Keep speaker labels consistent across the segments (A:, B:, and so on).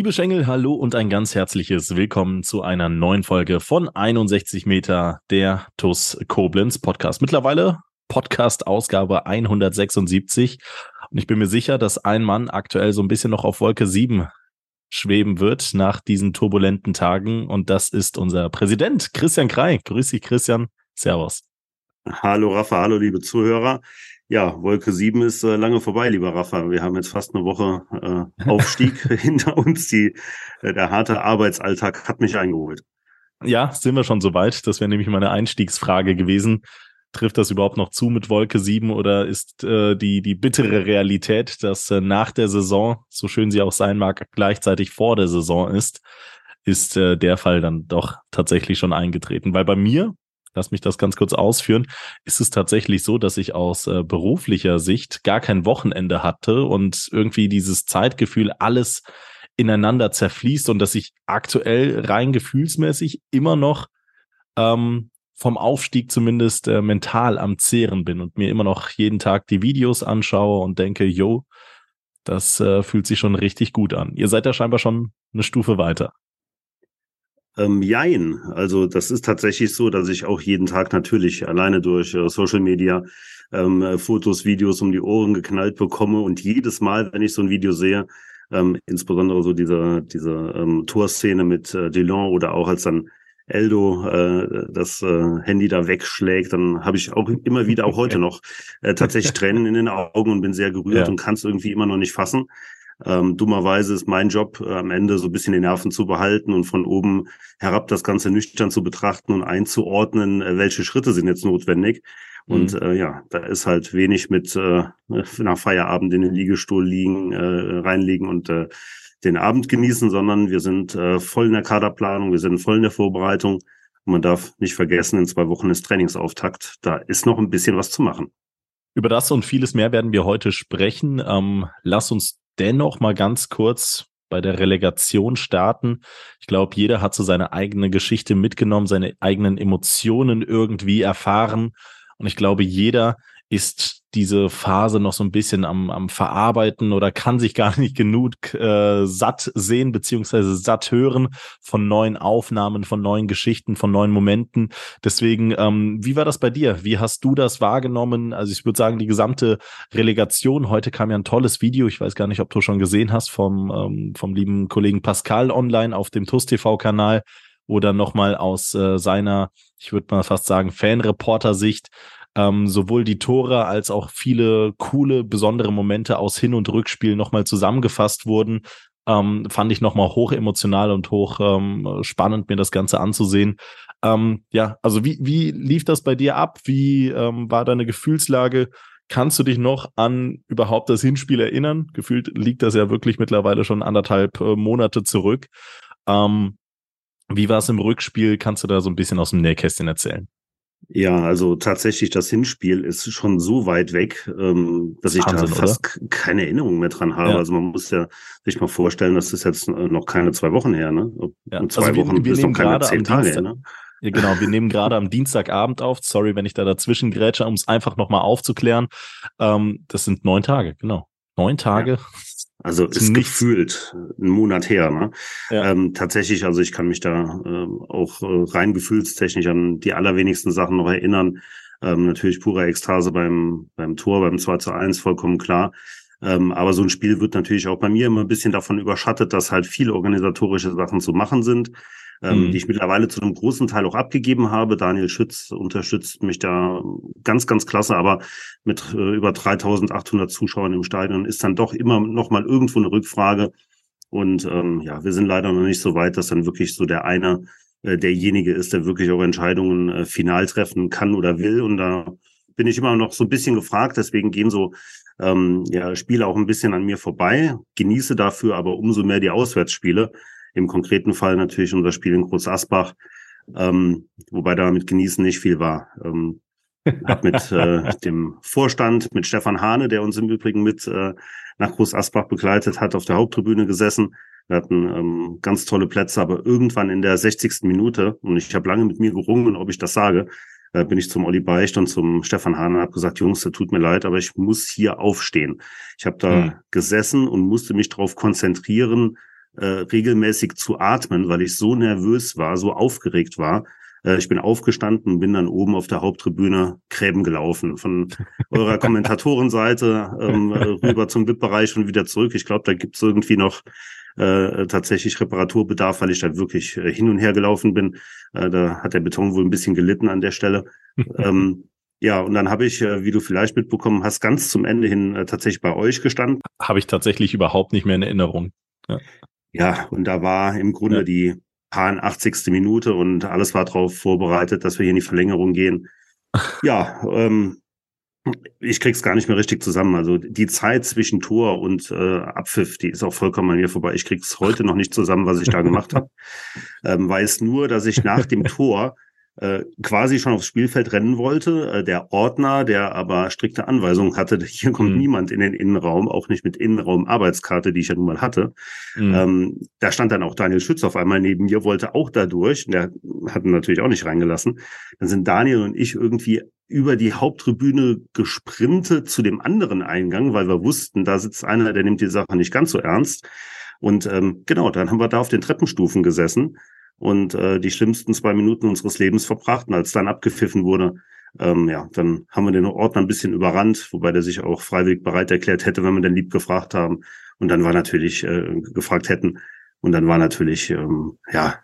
A: Liebe Schengel, hallo und ein ganz herzliches Willkommen zu einer neuen Folge von 61 Meter, der TUS Koblenz Podcast. Mittlerweile Podcast-Ausgabe 176. Und ich bin mir sicher, dass ein Mann aktuell so ein bisschen noch auf Wolke 7 schweben wird nach diesen turbulenten Tagen. Und das ist unser Präsident, Christian Krei. Grüß dich, Christian. Servus.
B: Hallo Rafa, hallo liebe Zuhörer. Ja, Wolke 7 ist äh, lange vorbei, lieber Rafa. Wir haben jetzt fast eine Woche äh, Aufstieg hinter uns. Die, äh, der harte Arbeitsalltag hat mich eingeholt.
A: Ja, sind wir schon so weit. Das wäre nämlich meine Einstiegsfrage gewesen. Trifft das überhaupt noch zu mit Wolke 7 oder ist äh, die, die bittere Realität, dass äh, nach der Saison, so schön sie auch sein mag, gleichzeitig vor der Saison ist, ist äh, der Fall dann doch tatsächlich schon eingetreten? Weil bei mir lass mich das ganz kurz ausführen, ist es tatsächlich so, dass ich aus äh, beruflicher Sicht gar kein Wochenende hatte und irgendwie dieses Zeitgefühl alles ineinander zerfließt und dass ich aktuell rein gefühlsmäßig immer noch ähm, vom Aufstieg zumindest äh, mental am Zehren bin und mir immer noch jeden Tag die Videos anschaue und denke, yo, das äh, fühlt sich schon richtig gut an. Ihr seid ja scheinbar schon eine Stufe weiter.
B: Ähm, jein. Also das ist tatsächlich so, dass ich auch jeden Tag natürlich alleine durch äh, Social Media ähm, äh, Fotos, Videos um die Ohren geknallt bekomme und jedes Mal, wenn ich so ein Video sehe, ähm, insbesondere so diese diese ähm, Torszene mit äh, Delon oder auch als dann Eldo äh, das äh, Handy da wegschlägt, dann habe ich auch immer wieder, auch heute noch, äh, tatsächlich Tränen in den Augen und bin sehr gerührt ja. und kann es irgendwie immer noch nicht fassen. Ähm, dummerweise ist mein Job äh, am Ende so ein bisschen die Nerven zu behalten und von oben herab das Ganze nüchtern zu betrachten und einzuordnen, äh, welche Schritte sind jetzt notwendig. Und mhm. äh, ja, da ist halt wenig mit äh, nach Feierabend in den Liegestuhl liegen, äh, reinliegen und äh, den Abend genießen, sondern wir sind äh, voll in der Kaderplanung, wir sind voll in der Vorbereitung. Und man darf nicht vergessen, in zwei Wochen ist Trainingsauftakt. Da ist noch ein bisschen was zu machen.
A: Über das und vieles mehr werden wir heute sprechen. Ähm, lass uns dennoch mal ganz kurz bei der Relegation starten. Ich glaube, jeder hat so seine eigene Geschichte mitgenommen, seine eigenen Emotionen irgendwie erfahren. Und ich glaube, jeder ist diese Phase noch so ein bisschen am, am Verarbeiten oder kann sich gar nicht genug äh, satt sehen beziehungsweise satt hören von neuen Aufnahmen, von neuen Geschichten, von neuen Momenten. Deswegen, ähm, wie war das bei dir? Wie hast du das wahrgenommen? Also ich würde sagen, die gesamte Relegation. Heute kam ja ein tolles Video. Ich weiß gar nicht, ob du schon gesehen hast vom, ähm, vom lieben Kollegen Pascal online auf dem TUS TV-Kanal oder nochmal aus äh, seiner, ich würde mal fast sagen, Fanreporter-Sicht ähm, sowohl die Tore als auch viele coole, besondere Momente aus Hin- und Rückspiel nochmal zusammengefasst wurden. Ähm, fand ich nochmal hoch emotional und hoch ähm, spannend, mir das Ganze anzusehen. Ähm, ja, also wie, wie lief das bei dir ab? Wie ähm, war deine Gefühlslage? Kannst du dich noch an überhaupt das Hinspiel erinnern? Gefühlt liegt das ja wirklich mittlerweile schon anderthalb äh, Monate zurück. Ähm, wie war es im Rückspiel? Kannst du da so ein bisschen aus dem Nähkästchen erzählen?
B: Ja, also tatsächlich, das Hinspiel ist schon so weit weg, ähm, dass ich Wahnsinn, da fast oder? keine Erinnerung mehr dran habe. Ja. Also man muss ja sich mal vorstellen, das ist jetzt noch keine zwei Wochen her, ne?
A: Ja. zwei also wir, Wochen wir ist noch keine zehn Tage her, ne? Ja, genau. Wir nehmen gerade am Dienstagabend auf. Sorry, wenn ich da dazwischen grätsche, um es einfach nochmal aufzuklären. Ähm, das sind neun Tage, genau. Neun Tage. Ja.
B: Also ist Nichts. gefühlt ein Monat her. Ne? Ja. Ähm, tatsächlich, also ich kann mich da äh, auch äh, rein gefühlstechnisch an die allerwenigsten Sachen noch erinnern. Ähm, natürlich pure Ekstase beim, beim Tor, beim 2 zu 1, vollkommen klar. Ähm, aber so ein Spiel wird natürlich auch bei mir immer ein bisschen davon überschattet, dass halt viele organisatorische Sachen zu machen sind ähm, mhm. die ich mittlerweile zu einem großen Teil auch abgegeben habe. Daniel Schütz unterstützt mich da ganz, ganz klasse, aber mit äh, über 3800 Zuschauern im Stadion ist dann doch immer noch mal irgendwo eine Rückfrage. Und ähm, ja, wir sind leider noch nicht so weit, dass dann wirklich so der eine äh, derjenige ist, der wirklich auch Entscheidungen äh, final treffen kann oder will. Und da bin ich immer noch so ein bisschen gefragt. Deswegen gehen so ähm, ja, Spiele auch ein bisschen an mir vorbei. Genieße dafür aber umso mehr die Auswärtsspiele, Im konkreten Fall natürlich unser Spiel in Groß Asbach, ähm, wobei da mit Genießen nicht viel war. Ähm, hab mit äh, dem Vorstand, mit Stefan Hane, der uns im Übrigen mit äh, nach Groß Asbach begleitet hat, auf der Haupttribüne gesessen. Wir hatten ähm, ganz tolle Plätze, aber irgendwann in der 60. Minute, und ich habe lange mit mir gerungen, ob ich das sage, äh, bin ich zum Olli Beicht und zum Stefan Hahn und habe gesagt, Jungs, das tut mir leid, aber ich muss hier aufstehen. Ich habe da mhm. gesessen und musste mich darauf konzentrieren, äh, regelmäßig zu atmen, weil ich so nervös war, so aufgeregt war. Äh, ich bin aufgestanden, bin dann oben auf der Haupttribüne Gräben gelaufen. Von eurer Kommentatorenseite ähm, rüber zum VIP-Bereich und wieder zurück. Ich glaube, da gibt's irgendwie noch äh, tatsächlich Reparaturbedarf, weil ich da wirklich äh, hin und her gelaufen bin. Äh, da hat der Beton wohl ein bisschen gelitten an der Stelle. ähm, ja, und dann habe ich, äh, wie du vielleicht mitbekommen hast, ganz zum Ende hin äh, tatsächlich bei euch gestanden.
A: Habe ich tatsächlich überhaupt nicht mehr in Erinnerung.
B: Ja, ja und da war im Grunde ja. die paar 80. Minute und alles war darauf vorbereitet, dass wir hier in die Verlängerung gehen. Ja, ähm, ich krieg's gar nicht mehr richtig zusammen. Also die Zeit zwischen Tor und äh, Abpfiff, die ist auch vollkommen an mir vorbei. Ich krieg's heute noch nicht zusammen, was ich da gemacht habe. Ähm, weiß nur, dass ich nach dem Tor äh, quasi schon aufs Spielfeld rennen wollte. Äh, der Ordner, der aber strikte Anweisungen hatte, hier kommt mhm. niemand in den Innenraum, auch nicht mit Innenraum-Arbeitskarte, die ich ja nun mal hatte. Mhm. Ähm, da stand dann auch Daniel Schütz auf einmal neben mir, wollte auch da durch. Der hat ihn natürlich auch nicht reingelassen. Dann sind Daniel und ich irgendwie über die Haupttribüne gesprintet zu dem anderen Eingang, weil wir wussten, da sitzt einer, der nimmt die Sache nicht ganz so ernst. Und ähm, genau, dann haben wir da auf den Treppenstufen gesessen und äh, die schlimmsten zwei Minuten unseres Lebens verbracht. Und als dann abgepfiffen wurde, ähm, ja, dann haben wir den Ordner ein bisschen überrannt, wobei der sich auch freiwillig bereit erklärt hätte, wenn wir den lieb gefragt haben. Und dann war natürlich äh, gefragt hätten. Und dann war natürlich, ähm, ja,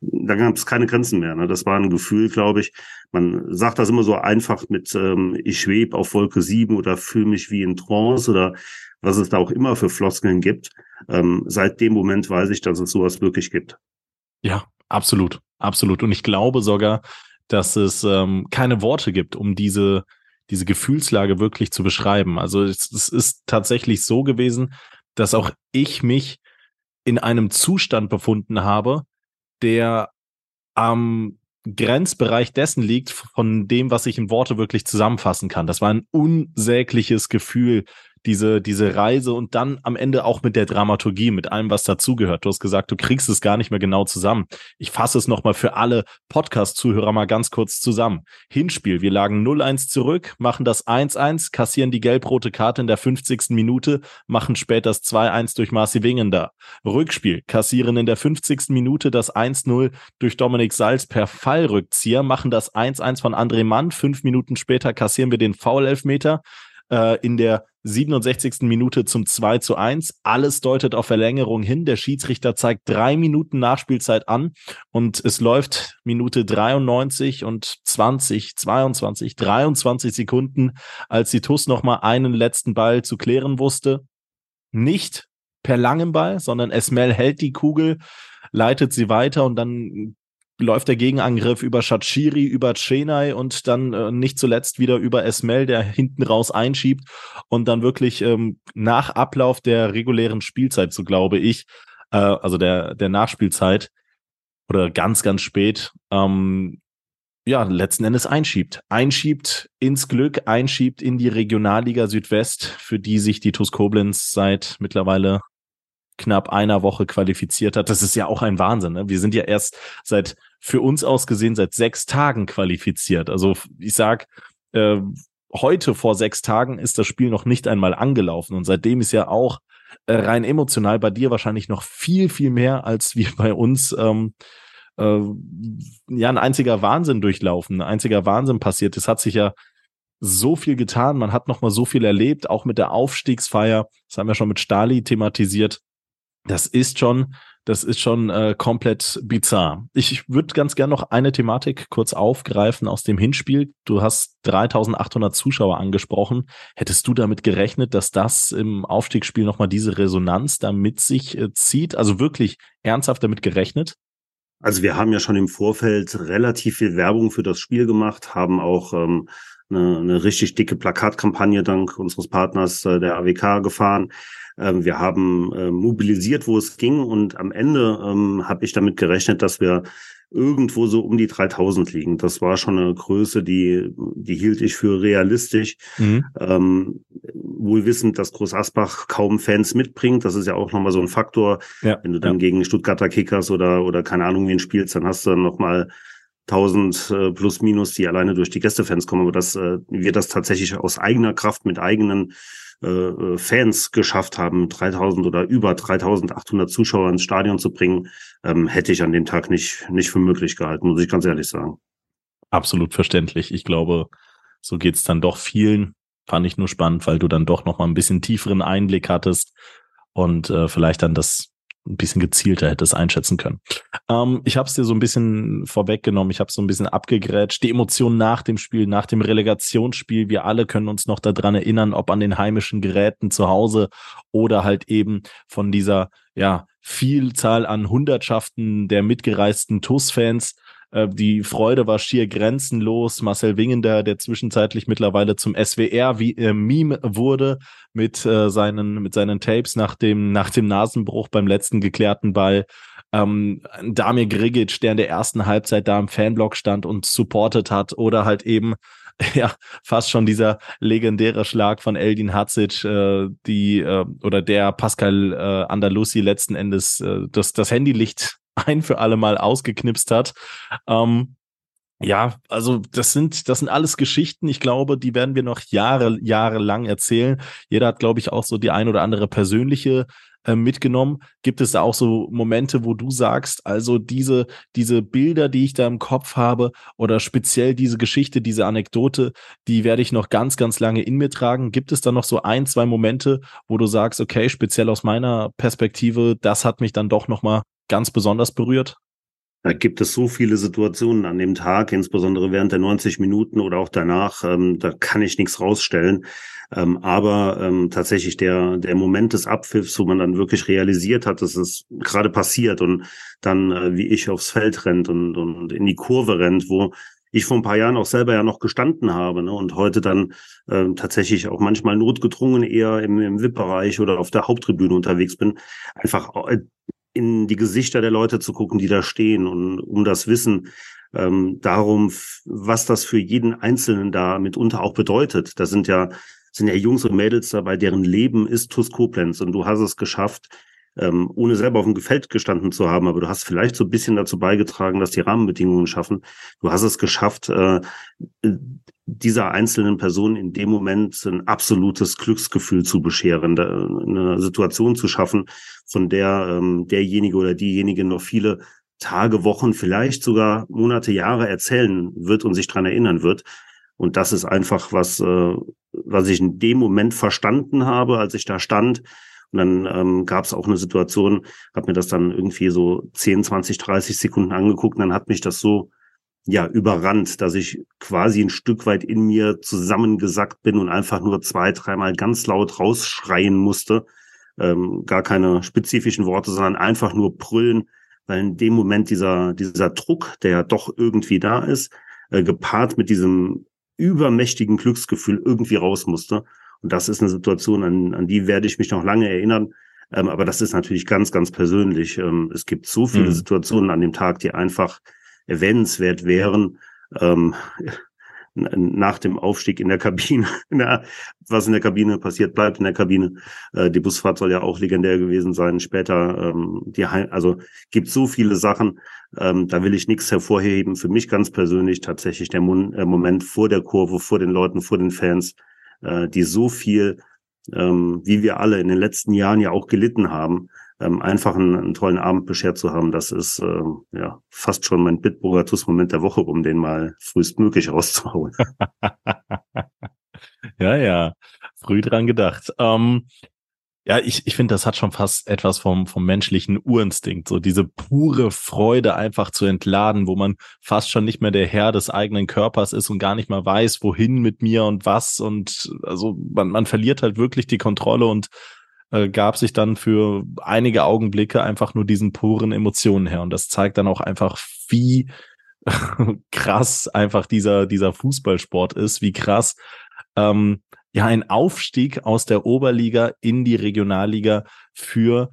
B: da gab es keine Grenzen mehr. Ne? Das war ein Gefühl, glaube ich. Man sagt das immer so einfach mit ähm, ich schweb auf Wolke 7 oder fühle mich wie in Trance oder was es da auch immer für Floskeln gibt. Ähm, seit dem Moment weiß ich, dass es sowas wirklich gibt.
A: Ja, absolut, absolut. Und ich glaube sogar, dass es ähm, keine Worte gibt, um diese, diese Gefühlslage wirklich zu beschreiben. Also es, es ist tatsächlich so gewesen, dass auch ich mich in einem Zustand befunden habe, der am Grenzbereich dessen liegt, von dem, was ich in Worte wirklich zusammenfassen kann. Das war ein unsägliches Gefühl, diese, diese Reise und dann am Ende auch mit der Dramaturgie, mit allem, was dazugehört. Du hast gesagt, du kriegst es gar nicht mehr genau zusammen. Ich fasse es nochmal für alle Podcast-Zuhörer mal ganz kurz zusammen. Hinspiel, wir lagen 0-1 zurück, machen das 1-1, kassieren die gelb-rote Karte in der 50. Minute, machen später das 2-1 durch Marci Wingender. Rückspiel, kassieren in der 50. Minute das 1-0 durch Dominik Salz per Fallrückzieher, machen das 1-1 von André Mann. Fünf Minuten später kassieren wir den Foul-Elfmeter äh, in der 67. Minute zum 2 zu 1. Alles deutet auf Verlängerung hin. Der Schiedsrichter zeigt drei Minuten Nachspielzeit an und es läuft Minute 93 und 20, 22, 23 Sekunden, als die TUS nochmal einen letzten Ball zu klären wusste. Nicht per langem Ball, sondern Esmel hält die Kugel, leitet sie weiter und dann läuft der Gegenangriff über Shachiri, über Chenai und dann äh, nicht zuletzt wieder über Esmel, der hinten raus einschiebt und dann wirklich ähm, nach Ablauf der regulären Spielzeit, so glaube ich, äh, also der, der Nachspielzeit oder ganz, ganz spät, ähm, ja, letzten Endes einschiebt. Einschiebt ins Glück, einschiebt in die Regionalliga Südwest, für die sich die TuS Koblenz seit mittlerweile knapp einer Woche qualifiziert hat. Das ist ja auch ein Wahnsinn. Ne? Wir sind ja erst seit, für uns aus gesehen, seit sechs Tagen qualifiziert. Also ich sag, äh, heute vor sechs Tagen ist das Spiel noch nicht einmal angelaufen und seitdem ist ja auch äh, rein emotional bei dir wahrscheinlich noch viel, viel mehr als wir bei uns ähm, äh, ja ein einziger Wahnsinn durchlaufen, ein einziger Wahnsinn passiert. Es hat sich ja so viel getan, man hat noch mal so viel erlebt, auch mit der Aufstiegsfeier. Das haben wir schon mit Stali thematisiert das ist schon, das ist schon äh, komplett bizarr. Ich würde ganz gern noch eine Thematik kurz aufgreifen aus dem Hinspiel. Du hast 3800 Zuschauer angesprochen. Hättest du damit gerechnet, dass das im Aufstiegsspiel nochmal diese Resonanz da mit sich äh, zieht? Also wirklich ernsthaft damit gerechnet?
B: Also wir haben ja schon im Vorfeld relativ viel Werbung für das Spiel gemacht, haben auch ähm, eine, eine richtig dicke Plakatkampagne dank unseres Partners äh, der AWK gefahren. Ähm, wir haben äh, mobilisiert, wo es ging und am Ende ähm, habe ich damit gerechnet, dass wir irgendwo so um die 3000 liegen. Das war schon eine Größe, die, die hielt ich für realistisch. Mhm. Ähm, wohl wissend, dass Groß Asbach kaum Fans mitbringt. Das ist ja auch nochmal so ein Faktor. Ja, Wenn du dann ja. gegen Stuttgarter Kickers oder, oder keine Ahnung wen spielst, dann hast du dann nochmal 1000 äh, plus minus, die alleine durch die Gästefans kommen. Aber dass äh, wir das tatsächlich aus eigener Kraft mit eigenen äh, äh Fans geschafft haben, 3000 oder über 3800 Zuschauer ins Stadion zu bringen, ähm, hätte ich an dem Tag nicht, nicht für möglich gehalten, muss ich ganz ehrlich sagen.
A: Absolut verständlich. Ich glaube, so geht's dann doch vielen. Fand ich nur spannend, weil du dann doch noch mal ein bisschen tieferen Einblick hattest und äh, vielleicht dann das ein bisschen gezielter hättest einschätzen können. Ähm, ich habe es dir so ein bisschen vorweggenommen, ich habe so ein bisschen abgegrätscht. Die Emotionen nach dem Spiel, nach dem Relegationsspiel, wir alle können uns noch daran erinnern, ob an den heimischen Geräten zu Hause oder halt eben von dieser ja, Vielzahl an Hundertschaften der mitgereisten TUS-Fans. Äh, die Freude war schier grenzenlos. Marcel Wingender, der zwischenzeitlich mittlerweile zum SWR-Meme äh, wurde mit äh, seinen mit seinen Tapes nach dem nach dem Nasenbruch beim letzten geklärten Ball. Ähm, Damir Grigic, der in der ersten Halbzeit da im Fanblock stand und supportet hat, oder halt eben ja, fast schon dieser legendäre Schlag von Eldin Hatzic, äh, die äh, oder der Pascal äh, Andalusi letzten Endes äh, das, das Handylicht ein für alle Mal ausgeknipst hat. Ähm, ja, also das sind, das sind alles Geschichten. Ich glaube, die werden wir noch Jahre, Jahre lang erzählen. Jeder hat, glaube ich, auch so die ein oder andere persönliche äh, mitgenommen. Gibt es da auch so Momente, wo du sagst, also diese, diese Bilder, die ich da im Kopf habe oder speziell diese Geschichte, diese Anekdote, die werde ich noch ganz, ganz lange in mir tragen. Gibt es da noch so ein, zwei Momente, wo du sagst, okay, speziell aus meiner Perspektive, das hat mich dann doch nochmal ganz besonders berührt?
B: Da gibt es so viele Situationen an dem Tag, insbesondere während der 90 Minuten oder auch danach. Ähm, da kann ich nichts rausstellen. Ähm, aber ähm, tatsächlich der, der Moment des Abpfiffs, wo man dann wirklich realisiert hat, dass es gerade passiert und dann, äh, wie ich aufs Feld rennt und, und in die Kurve rennt, wo ich vor ein paar Jahren auch selber ja noch gestanden habe ne, und heute dann äh, tatsächlich auch manchmal notgedrungen eher im, im VIP-Bereich oder auf der Haupttribüne unterwegs bin, einfach äh, in die Gesichter der Leute zu gucken, die da stehen und um das Wissen ähm, darum, was das für jeden Einzelnen da mitunter auch bedeutet. Da sind ja sind ja Jungs und Mädels dabei, deren Leben ist TuS Koblenz und du hast es geschafft, ähm, ohne selber auf dem Gefeld gestanden zu haben, aber du hast vielleicht so ein bisschen dazu beigetragen, dass die Rahmenbedingungen schaffen. Du hast es geschafft, äh, dieser einzelnen Person in dem Moment ein absolutes Glücksgefühl zu bescheren, eine Situation zu schaffen, von der ähm, derjenige oder diejenige noch viele Tage, Wochen, vielleicht sogar Monate, Jahre erzählen wird und sich dran erinnern wird. Und das ist einfach was, äh, was ich in dem Moment verstanden habe, als ich da stand. Und dann ähm, gab es auch eine Situation, habe mir das dann irgendwie so 10, 20, 30 Sekunden angeguckt und dann hat mich das so ja überrannt, dass ich quasi ein Stück weit in mir zusammengesackt bin und einfach nur zwei, dreimal ganz laut rausschreien musste. Ähm, gar keine spezifischen Worte, sondern einfach nur brüllen, weil in dem Moment dieser, dieser Druck, der ja doch irgendwie da ist, äh, gepaart mit diesem übermächtigen Glücksgefühl irgendwie raus musste. Und das ist eine Situation, an, an die werde ich mich noch lange erinnern. Ähm, aber das ist natürlich ganz, ganz persönlich. Ähm, es gibt so viele mhm. Situationen an dem Tag, die einfach erwähnenswert wären. Ähm, nach dem Aufstieg in der Kabine, na, was in der Kabine passiert, bleibt in der Kabine. Äh, die Busfahrt soll ja auch legendär gewesen sein. Später, ähm, die, also gibt so viele Sachen. Ähm, da will ich nichts hervorheben. Für mich ganz persönlich tatsächlich der Mon äh, Moment vor der Kurve, vor den Leuten, vor den Fans, äh, die so viel, ähm, wie wir alle in den letzten Jahren ja auch gelitten haben, ähm, einfach einen, einen, tollen Abend beschert zu haben, das ist äh, ja fast schon mein Bitburger TUS-Moment der Woche, um den mal frühestmöglich rauszuhauen.
A: ja, ja, früh dran gedacht. Ähm, ja, ich, ich finde, das hat schon fast etwas vom, vom menschlichen Urinstinkt, so diese pure Freude einfach zu entladen, wo man fast schon nicht mehr der Herr des eigenen Körpers ist und gar nicht mal weiß, wohin mit mir und was. Und also man, man verliert halt wirklich die Kontrolle und äh, gab sich dann für einige Augenblicke einfach nur diesen puren Emotionen her. Und das zeigt dann auch einfach, wie krass einfach dieser, dieser Fußballsport ist, wie krass ähm, ja ein Aufstieg aus der Oberliga in die Regionalliga für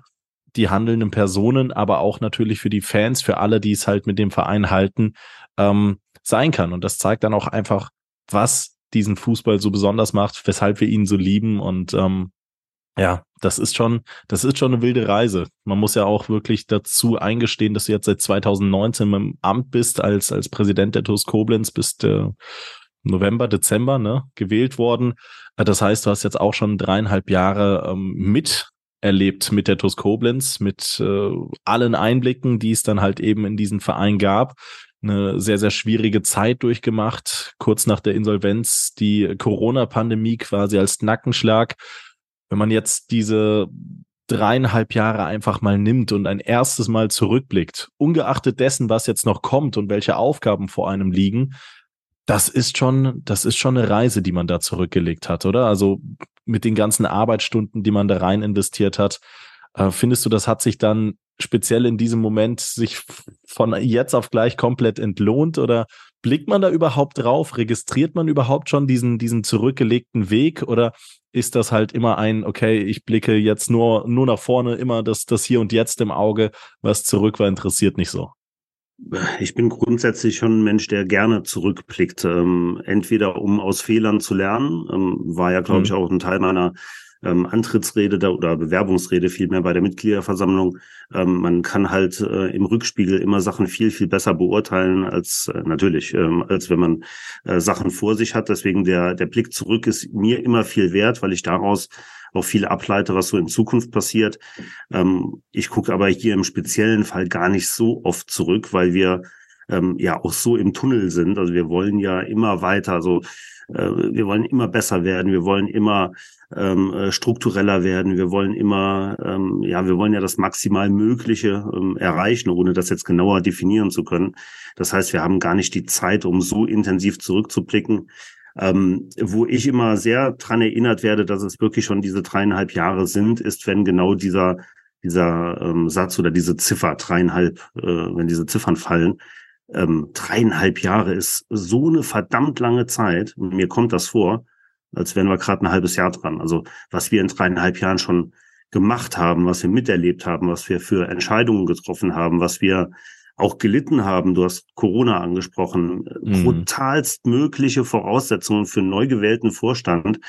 A: die handelnden Personen, aber auch natürlich für die Fans, für alle, die es halt mit dem Verein halten, ähm, sein kann. Und das zeigt dann auch einfach, was diesen Fußball so besonders macht, weshalb wir ihn so lieben. Und ähm, ja, das ist schon, das ist schon eine wilde Reise. Man muss ja auch wirklich dazu eingestehen, dass du jetzt seit 2019 im Amt bist als, als Präsident der TuS Koblenz, bist äh, November, Dezember ne, gewählt worden. Äh, das heißt, du hast jetzt auch schon dreieinhalb Jahre ähm, miterlebt mit der TuS Koblenz, mit äh, allen Einblicken, die es dann halt eben in diesen Verein gab. Eine sehr, sehr schwierige Zeit durchgemacht, kurz nach der Insolvenz, die Corona-Pandemie quasi als Nackenschlag. Wenn man jetzt diese dreieinhalb Jahre einfach mal nimmt und ein erstes Mal zurückblickt, ungeachtet dessen, was jetzt noch kommt und welche Aufgaben vor einem liegen, das ist schon, das ist schon eine Reise, die man da zurückgelegt hat, oder? Also mit den ganzen Arbeitsstunden, die man da rein investiert hat. Äh, findest du, das hat sich dann speziell in diesem Moment sich von jetzt auf gleich komplett entlohnt oder blickt man da überhaupt drauf? Registriert man überhaupt schon diesen, diesen zurückgelegten Weg oder ist das halt immer ein, okay, ich blicke jetzt nur, nur nach vorne, immer das, das hier und jetzt im Auge, was zurück war, interessiert nicht so?
B: Ich bin grundsätzlich schon ein Mensch, der gerne zurückblickt. Ähm, entweder um aus Fehlern zu lernen, ähm, war ja, glaube mhm. ich, auch ein Teil meiner ähm, Antrittsrede da, oder Bewerbungsrede vielmehr bei der Mitgliederversammlung. Ähm, man kann halt äh, im Rückspiegel immer Sachen viel, viel besser beurteilen als äh, natürlich, ähm, als wenn man äh, Sachen vor sich hat. Deswegen der, der Blick zurück ist mir immer viel wert, weil ich daraus auch viel ableite, was so in Zukunft passiert. Ähm, ich gucke aber hier im speziellen Fall gar nicht so oft zurück, weil wir ähm, ja auch so im Tunnel sind. Also wir wollen ja immer weiter, also äh, wir wollen immer besser werden, wir wollen immer ähm, äh, struktureller werden, wir wollen immer, ähm, ja, wir wollen ja das maximal Mögliche ähm, erreichen, ohne das jetzt genauer definieren zu können. Das heißt, wir haben gar nicht die Zeit, um so intensiv zurückzublicken. Ähm, wo ich immer sehr dran erinnert werde, dass es wirklich schon diese dreieinhalb Jahre sind, ist, wenn genau dieser dieser ähm, Satz oder diese Ziffer dreieinhalb, äh, wenn diese Ziffern fallen, ähm, dreieinhalb Jahre ist so eine verdammt lange Zeit. Mir kommt das vor, als wären wir gerade ein halbes Jahr dran. Also was wir in dreieinhalb Jahren schon gemacht haben, was wir miterlebt haben, was wir für Entscheidungen getroffen haben, was wir auch gelitten haben. Du hast Corona angesprochen. Mhm. Brutalst mögliche Voraussetzungen für einen neu gewählten Vorstand,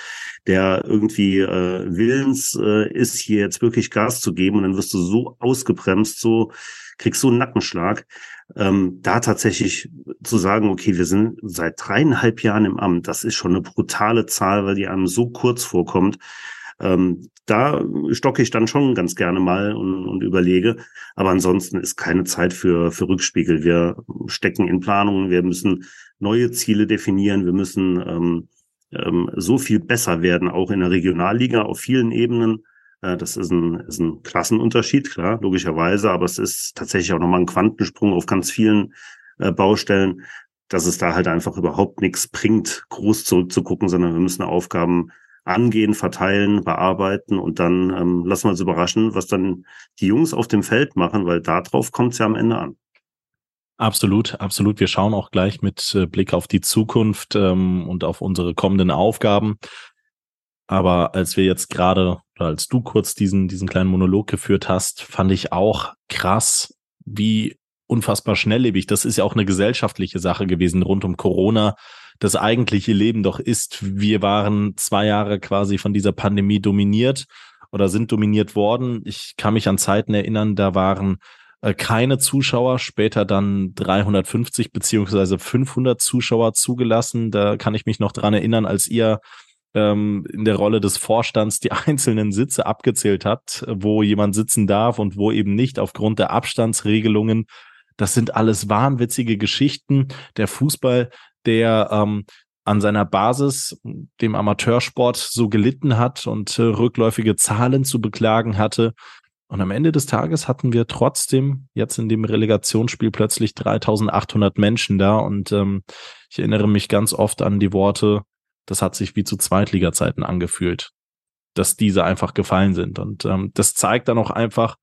B: der irgendwie äh, willens äh, ist, hier jetzt wirklich Gas zu geben und dann wirst du so ausgebremst, so kriegst so einen Nackenschlag. Ähm, da tatsächlich zu sagen, okay, wir sind seit dreieinhalb Jahren im Amt, das ist schon eine brutale Zahl, weil die einem so kurz vorkommt. Ähm, da stocke ich dann schon ganz gerne mal und, und überlege. Aber ansonsten ist keine Zeit für, für Rückspiegel. Wir stecken in Planungen, wir müssen neue Ziele definieren, wir müssen ähm, ähm, so viel besser werden, auch in der Regionalliga auf vielen Ebenen. Äh, das ist ein, ist ein Klassenunterschied, klar, logischerweise, aber es ist tatsächlich auch nochmal ein Quantensprung auf ganz vielen äh, Baustellen, dass es da halt einfach überhaupt nichts bringt, groß zurückzugucken, sondern wir müssen Aufgaben angehen, verteilen, bearbeiten und dann ähm, lassen wir uns überraschen, was dann die Jungs auf dem Feld machen, weil darauf kommt es ja am Ende an.
A: Absolut, absolut. Wir schauen auch gleich mit äh, Blick auf die Zukunft ähm, und auf unsere kommenden Aufgaben. Aber als wir jetzt gerade, oder als du kurz diesen, diesen kleinen Monolog geführt hast, fand ich auch krass, wie unfassbar schnelllebig. Das ist ja auch eine gesellschaftliche Sache gewesen rund um Corona. Das eigentliche Leben doch ist, wir waren zwei Jahre quasi von dieser Pandemie dominiert oder sind dominiert worden. Ich kann mich an Zeiten erinnern, da waren äh, keine Zuschauer, später dann 350 beziehungsweise 500 Zuschauer zugelassen. Da kann ich mich noch dran erinnern, als ihr ähm, in der Rolle des Vorstands die einzelnen Sitze abgezählt hat, wo jemand sitzen darf und wo eben nicht aufgrund der Abstandsregelungen. Das sind alles wahnwitzige Geschichten. Der Fußball, der ähm, an seiner Basis dem Amateursport so gelitten hat und äh, rückläufige Zahlen zu beklagen hatte. Und am Ende des Tages hatten wir trotzdem jetzt in dem Relegationsspiel plötzlich 3800 Menschen da. Und ähm, ich erinnere mich ganz oft an die Worte das hat sich wie zu Zweitliga-Zeiten angefühlt. dass diese einfach gefallen sind. Und ähm, das zeigt dann auch einfach,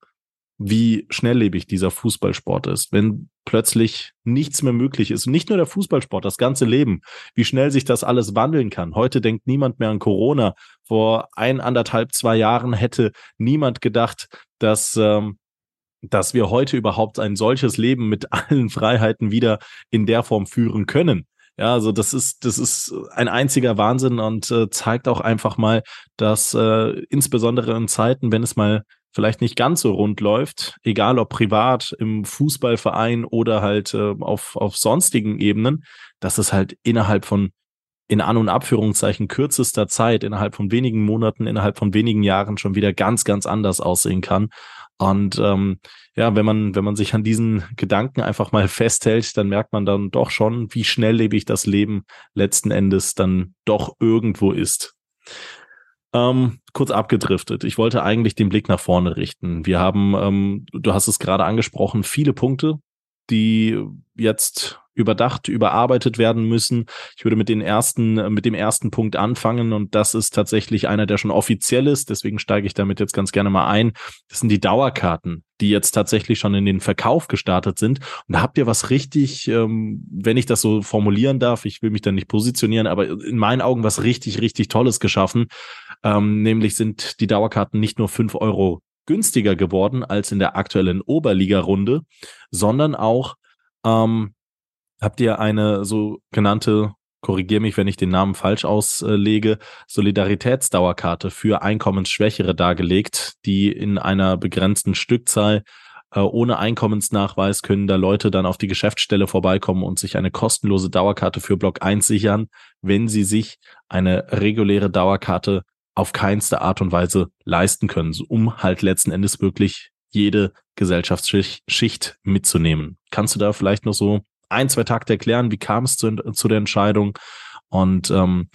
A: wie schnelllebig dieser Fußballsport ist. Wenn plötzlich nichts mehr möglich ist. Und nicht nur der Fußballsport, das ganze Leben, wie schnell sich das alles wandeln kann. Heute denkt niemand mehr an Corona. Vor ein, anderthalb, zwei Jahren hätte niemand gedacht, dass, ähm, dass wir heute überhaupt ein solches Leben mit allen Freiheiten wieder in der Form führen können. Ja, also das ist, das ist ein einziger Wahnsinn und äh, zeigt auch einfach mal, dass äh, insbesondere in Zeiten, wenn es mal vielleicht nicht ganz so rund läuft, egal ob privat, im Fußballverein oder halt äh, auf, auf sonstigen Ebenen, dass es halt innerhalb von in An- und Abführungszeichen kürzester Zeit, innerhalb von wenigen Monaten, innerhalb von wenigen Jahren schon wieder ganz, ganz anders aussehen kann. Und ähm, ja, wenn man, wenn man sich an diesen Gedanken einfach mal festhält, dann merkt man dann doch schon, wie schnelllebig das Leben letzten Endes dann doch irgendwo ist. Ähm, kurz abgedriftet. Ich wollte eigentlich den Blick nach vorne richten. Wir haben, ähm, du hast es gerade angesprochen, viele Punkte, die jetzt überdacht, überarbeitet werden müssen. Ich würde mit den ersten, mit dem ersten Punkt anfangen und das ist tatsächlich einer, der schon offiziell ist. Deswegen steige ich damit jetzt ganz gerne mal ein. Das sind die Dauerkarten, die jetzt tatsächlich schon in den Verkauf gestartet sind. Und da habt ihr was richtig, ähm, wenn ich das so formulieren darf, ich will mich da nicht positionieren, aber in meinen Augen was richtig, richtig Tolles geschaffen. Ähm, nämlich sind die Dauerkarten nicht nur fünf Euro günstiger geworden als in der aktuellen Oberliga-Runde, sondern auch ähm, habt ihr eine sogenannte, korrigier mich, wenn ich den Namen falsch auslege, Solidaritätsdauerkarte für Einkommensschwächere dargelegt, die in einer begrenzten Stückzahl äh, ohne Einkommensnachweis können da Leute dann auf die Geschäftsstelle vorbeikommen und sich eine kostenlose Dauerkarte für Block 1 sichern, wenn sie sich eine reguläre Dauerkarte auf keinste Art und Weise leisten können, um halt letzten Endes wirklich jede Gesellschaftsschicht mitzunehmen. Kannst du da vielleicht noch so ein, zwei Takte erklären, wie kam es zu, zu der Entscheidung und ähm,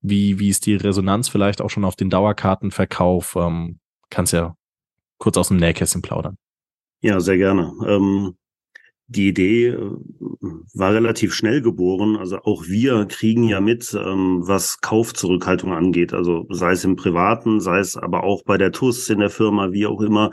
A: wie, wie ist die Resonanz vielleicht auch schon auf den Dauerkartenverkauf? Ähm, kannst ja kurz aus dem Nähkästchen plaudern.
B: Ja, sehr gerne. Ähm, die Idee äh, war relativ schnell geboren. Also auch wir kriegen ja mit, ähm, was Kaufzurückhaltung angeht. Also sei es im Privaten, sei es aber auch bei der TUS in der Firma, wie auch immer.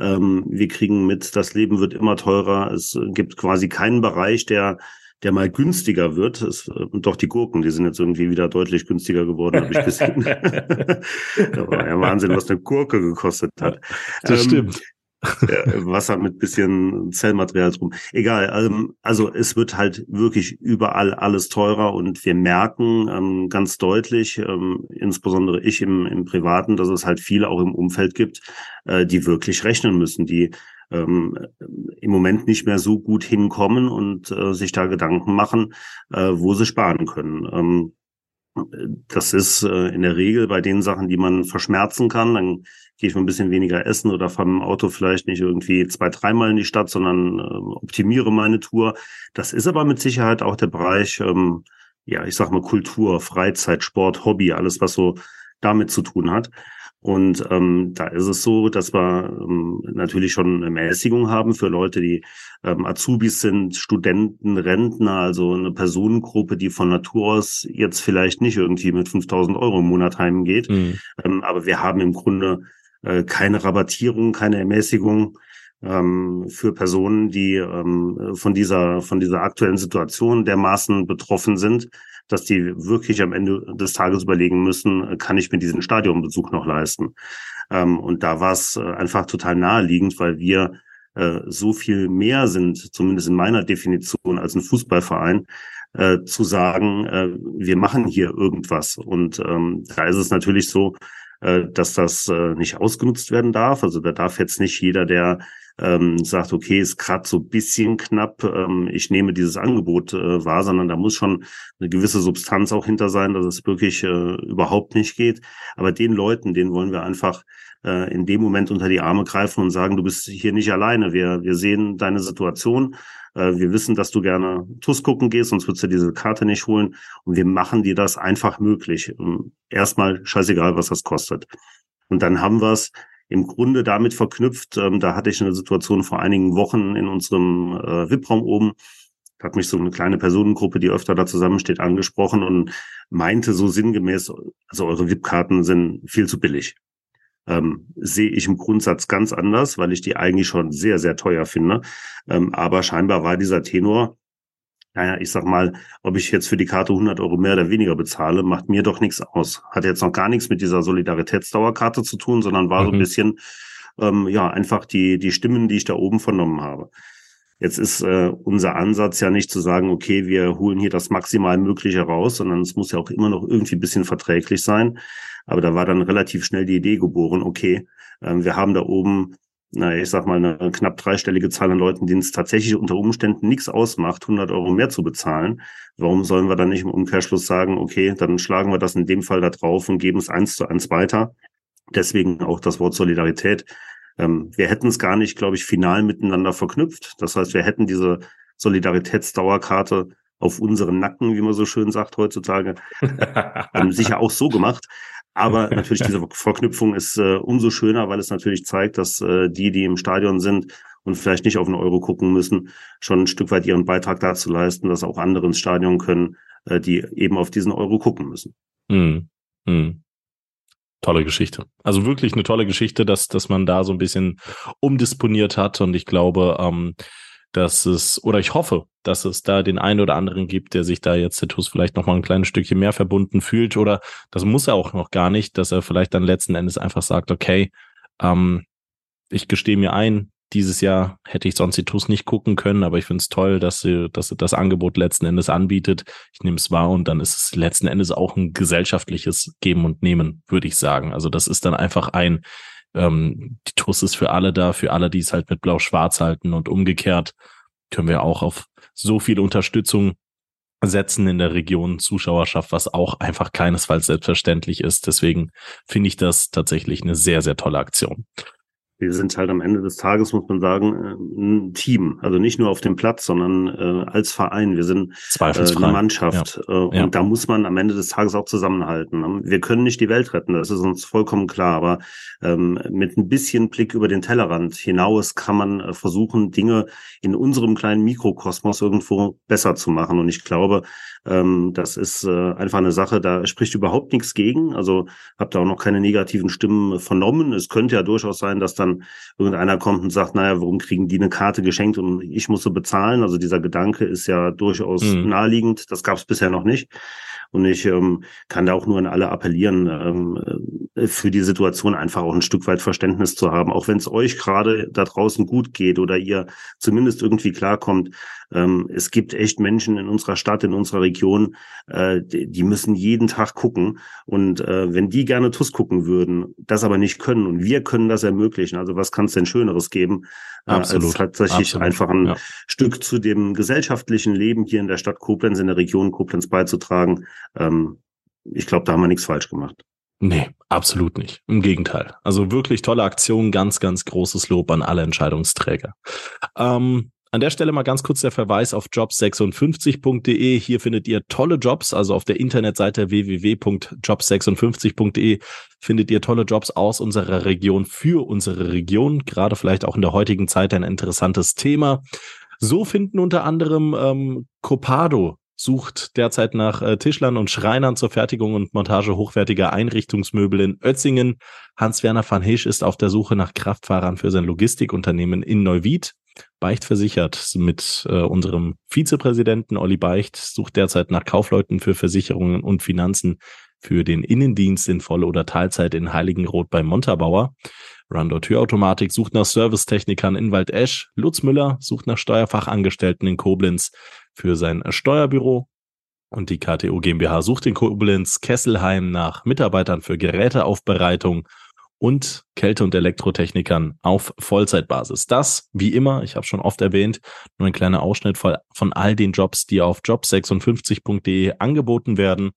B: Ähm, wir kriegen mit, das Leben wird immer teurer. Es gibt quasi keinen Bereich, der der mal günstiger wird. Es, äh, und doch die Gurken, die sind jetzt irgendwie wieder deutlich günstiger geworden, habe ich gesehen. da war ja Wahnsinn, was eine Gurke gekostet hat.
A: Das ähm, stimmt.
B: Wasser mit bisschen Zellmaterial drum. Egal, ähm, also es wird halt wirklich überall alles teurer und wir merken ähm, ganz deutlich, ähm, insbesondere ich im, im Privaten, dass es halt viele auch im Umfeld gibt, äh, die wirklich rechnen müssen, die im Moment nicht mehr so gut hinkommen und äh, sich da Gedanken machen, äh, wo sie sparen können. Das ist in der Regel bei den Sachen, die man verschmerzen kann. Dann gehe ich mal ein bisschen weniger essen oder fahre mit dem Auto vielleicht nicht irgendwie zwei, dreimal in die Stadt, sondern äh, optimiere meine Tour. Das ist aber mit Sicherheit auch der Bereich, ähm, ja, ich sag mal Kultur, Freizeit, Sport, Hobby, alles, was so damit zu tun hat. Und ähm, da ist es so, dass wir ähm, natürlich schon eine Mäßigung haben für Leute, die ähm, Azubis sind, Studenten, Rentner, also eine Personengruppe, die von Natur aus jetzt vielleicht nicht irgendwie mit 5000 Euro im Monat heimgeht. Mhm. Ähm, aber wir haben im Grunde äh, keine Rabattierung, keine Ermäßigung ähm, für Personen, die ähm, von dieser, von dieser aktuellen Situation dermaßen betroffen sind, dass die wirklich am Ende des Tages überlegen müssen, kann ich mir diesen Stadionbesuch noch leisten? Ähm, und da war es äh, einfach total naheliegend, weil wir äh, so viel mehr sind, zumindest in meiner Definition, als ein Fußballverein, äh, zu sagen, äh, wir machen hier irgendwas. Und ähm, da ist es natürlich so, äh, dass das äh, nicht ausgenutzt werden darf. Also da darf jetzt nicht jeder, der ähm, sagt, okay, ist gerade so bisschen knapp, ähm, ich nehme dieses Angebot äh, wahr, sondern da muss schon eine gewisse Substanz auch hinter sein, dass es wirklich äh, überhaupt nicht geht. Aber den Leuten, denen wollen wir einfach äh, in dem Moment unter die Arme greifen und sagen, du bist hier nicht alleine. Wir, wir sehen deine Situation. Äh, wir wissen, dass du gerne TUS gucken gehst, sonst würdest du diese Karte nicht holen. Und wir machen dir das einfach möglich. Ähm, erstmal scheißegal, was das kostet. Und dann haben wir es im Grunde damit verknüpft. Ähm, da hatte ich eine Situation vor einigen Wochen in unserem äh, VIP-Raum oben. hat mich so eine kleine Personengruppe, die öfter da zusammensteht, angesprochen und meinte so sinngemäß, also eure VIP-Karten sind viel zu billig. Ähm, sehe ich im Grundsatz ganz anders, weil ich die eigentlich schon sehr, sehr teuer finde. Ähm, aber scheinbar war dieser Tenor, naja, ich sag mal, ob ich jetzt für die Karte 100 Euro mehr oder weniger bezahle, macht mir doch nichts aus. Hat jetzt noch gar nichts mit dieser Solidaritätsdauerkarte zu tun, sondern war mhm. so ein mhm. bisschen, ähm, ja, einfach die, die Stimmen, die ich da oben vernommen habe. Jetzt ist äh, unser Ansatz ja nicht zu sagen, okay, wir holen hier das maximal Mögliche raus, sondern es muss ja auch immer noch irgendwie ein bisschen verträglich sein. Aber da war dann relativ schnell die Idee geboren, okay, äh, wir haben da oben, na, ich sag mal, eine knapp dreistellige Zahl an Leuten, denen es tatsächlich unter Umständen nichts ausmacht, 100 Euro mehr zu bezahlen. Warum sollen wir dann nicht im Umkehrschluss sagen, okay, dann schlagen wir das in dem Fall da drauf und geben es eins zu eins weiter? Deswegen auch das Wort Solidarität. Ähm, wir hätten es gar nicht, glaube ich, final miteinander verknüpft. Das heißt, wir hätten diese Solidaritätsdauerkarte auf unseren Nacken, wie man so schön sagt heutzutage, ähm, sicher auch so gemacht. Aber natürlich diese Verknüpfung ist äh, umso schöner, weil es natürlich zeigt, dass äh, die, die im Stadion sind und vielleicht nicht auf den Euro gucken müssen, schon ein Stück weit ihren Beitrag dazu leisten, dass auch andere ins Stadion können, äh, die eben auf diesen Euro gucken müssen.
A: Hm. Hm tolle Geschichte. Also wirklich eine tolle Geschichte, dass, dass man da so ein bisschen umdisponiert hat. Und ich glaube, ähm, dass es, oder ich hoffe, dass es da den einen oder anderen gibt, der sich da jetzt TUS vielleicht noch mal ein kleines Stückchen mehr verbunden fühlt. Oder das muss er auch noch gar nicht, dass er vielleicht dann letzten Endes einfach sagt, okay, ähm, ich gestehe mir ein, dieses Jahr hätte ich sonst die TUS nicht gucken können, aber ich finde es toll, dass sie, dass sie das Angebot letzten Endes anbietet. Ich nehme es wahr und dann ist es letzten Endes auch ein gesellschaftliches Geben und Nehmen, würde ich sagen. Also das ist dann einfach ein, ähm, die TUS ist für alle da, für alle, die es halt mit Blau-Schwarz halten und umgekehrt können wir auch auf so viel Unterstützung setzen in der Region Zuschauerschaft, was auch einfach keinesfalls selbstverständlich ist. Deswegen finde ich das tatsächlich eine sehr, sehr tolle Aktion
B: wir sind halt am Ende des Tages, muss man sagen, äh, ein Team. Also nicht nur auf dem Platz, sondern äh, als Verein. Wir sind äh, eine Mannschaft. Ja. Äh, und ja. da muss man am Ende des Tages auch zusammenhalten. Wir können nicht die Welt retten, das ist uns vollkommen klar. Aber ähm, mit ein bisschen Blick über den Tellerrand hinaus kann man äh, versuchen, Dinge in unserem kleinen Mikrokosmos irgendwo besser zu machen. Und ich glaube, ähm, das ist äh, einfach eine Sache, da spricht überhaupt nichts gegen. Also habe da auch noch keine negativen Stimmen vernommen. Es könnte ja durchaus sein, dass dann irgendeiner kommt und sagt, naja, warum kriegen die eine Karte geschenkt und ich muss so bezahlen? Also dieser Gedanke ist ja durchaus mhm. naheliegend. Das gab es bisher noch nicht. Und ich ähm, kann da auch nur an alle appellieren, ähm, äh, für die Situation einfach auch ein Stück weit Verständnis zu haben. Auch wenn es euch gerade da draußen gut geht oder ihr zumindest irgendwie klarkommt, ähm, es gibt echt Menschen in unserer Stadt, in unserer Region, äh, die, die, müssen jeden Tag gucken. Und äh, wenn die gerne TUS gucken würden, das aber nicht können und wir können das ermöglichen, also was kann es denn Schöneres geben, äh, Absolut. als tatsächlich Absolut. einfach ein ja. Stück zu dem gesellschaftlichen Leben hier in der Stadt Koblenz, in der Region Koblenz beizutragen. Ähm, ich glaube, da haben wir nichts falsch gemacht.
A: Nee, absolut nicht. Im Gegenteil. Also wirklich tolle Aktion, ganz, ganz großes Lob an alle Entscheidungsträger. Ähm, an der Stelle mal ganz kurz der Verweis auf jobs56.de. Hier findet ihr tolle Jobs, also auf der Internetseite www.jobs56.de findet ihr tolle Jobs aus unserer Region für unsere Region. Gerade vielleicht auch in der heutigen Zeit ein interessantes Thema. So finden unter anderem ähm, Copado sucht derzeit nach äh, Tischlern und Schreinern zur Fertigung und Montage hochwertiger Einrichtungsmöbel in Ötzingen. Hans-Werner van Heesch ist auf der Suche nach Kraftfahrern für sein Logistikunternehmen in Neuwied. Beicht versichert mit äh, unserem Vizepräsidenten Olli Beicht sucht derzeit nach Kaufleuten für Versicherungen und Finanzen für den Innendienst in Voll- oder Teilzeit in Heiligenroth bei Montabauer. Randor Türautomatik sucht nach Servicetechnikern in Waldesch. Lutz Müller sucht nach Steuerfachangestellten in Koblenz für sein Steuerbüro. Und die KTO GmbH sucht in Koblenz Kesselheim nach Mitarbeitern für Geräteaufbereitung und Kälte- und Elektrotechnikern auf Vollzeitbasis. Das, wie immer, ich habe schon oft erwähnt, nur ein kleiner Ausschnitt von, all den Jobs, die auf job56.de angeboten werden.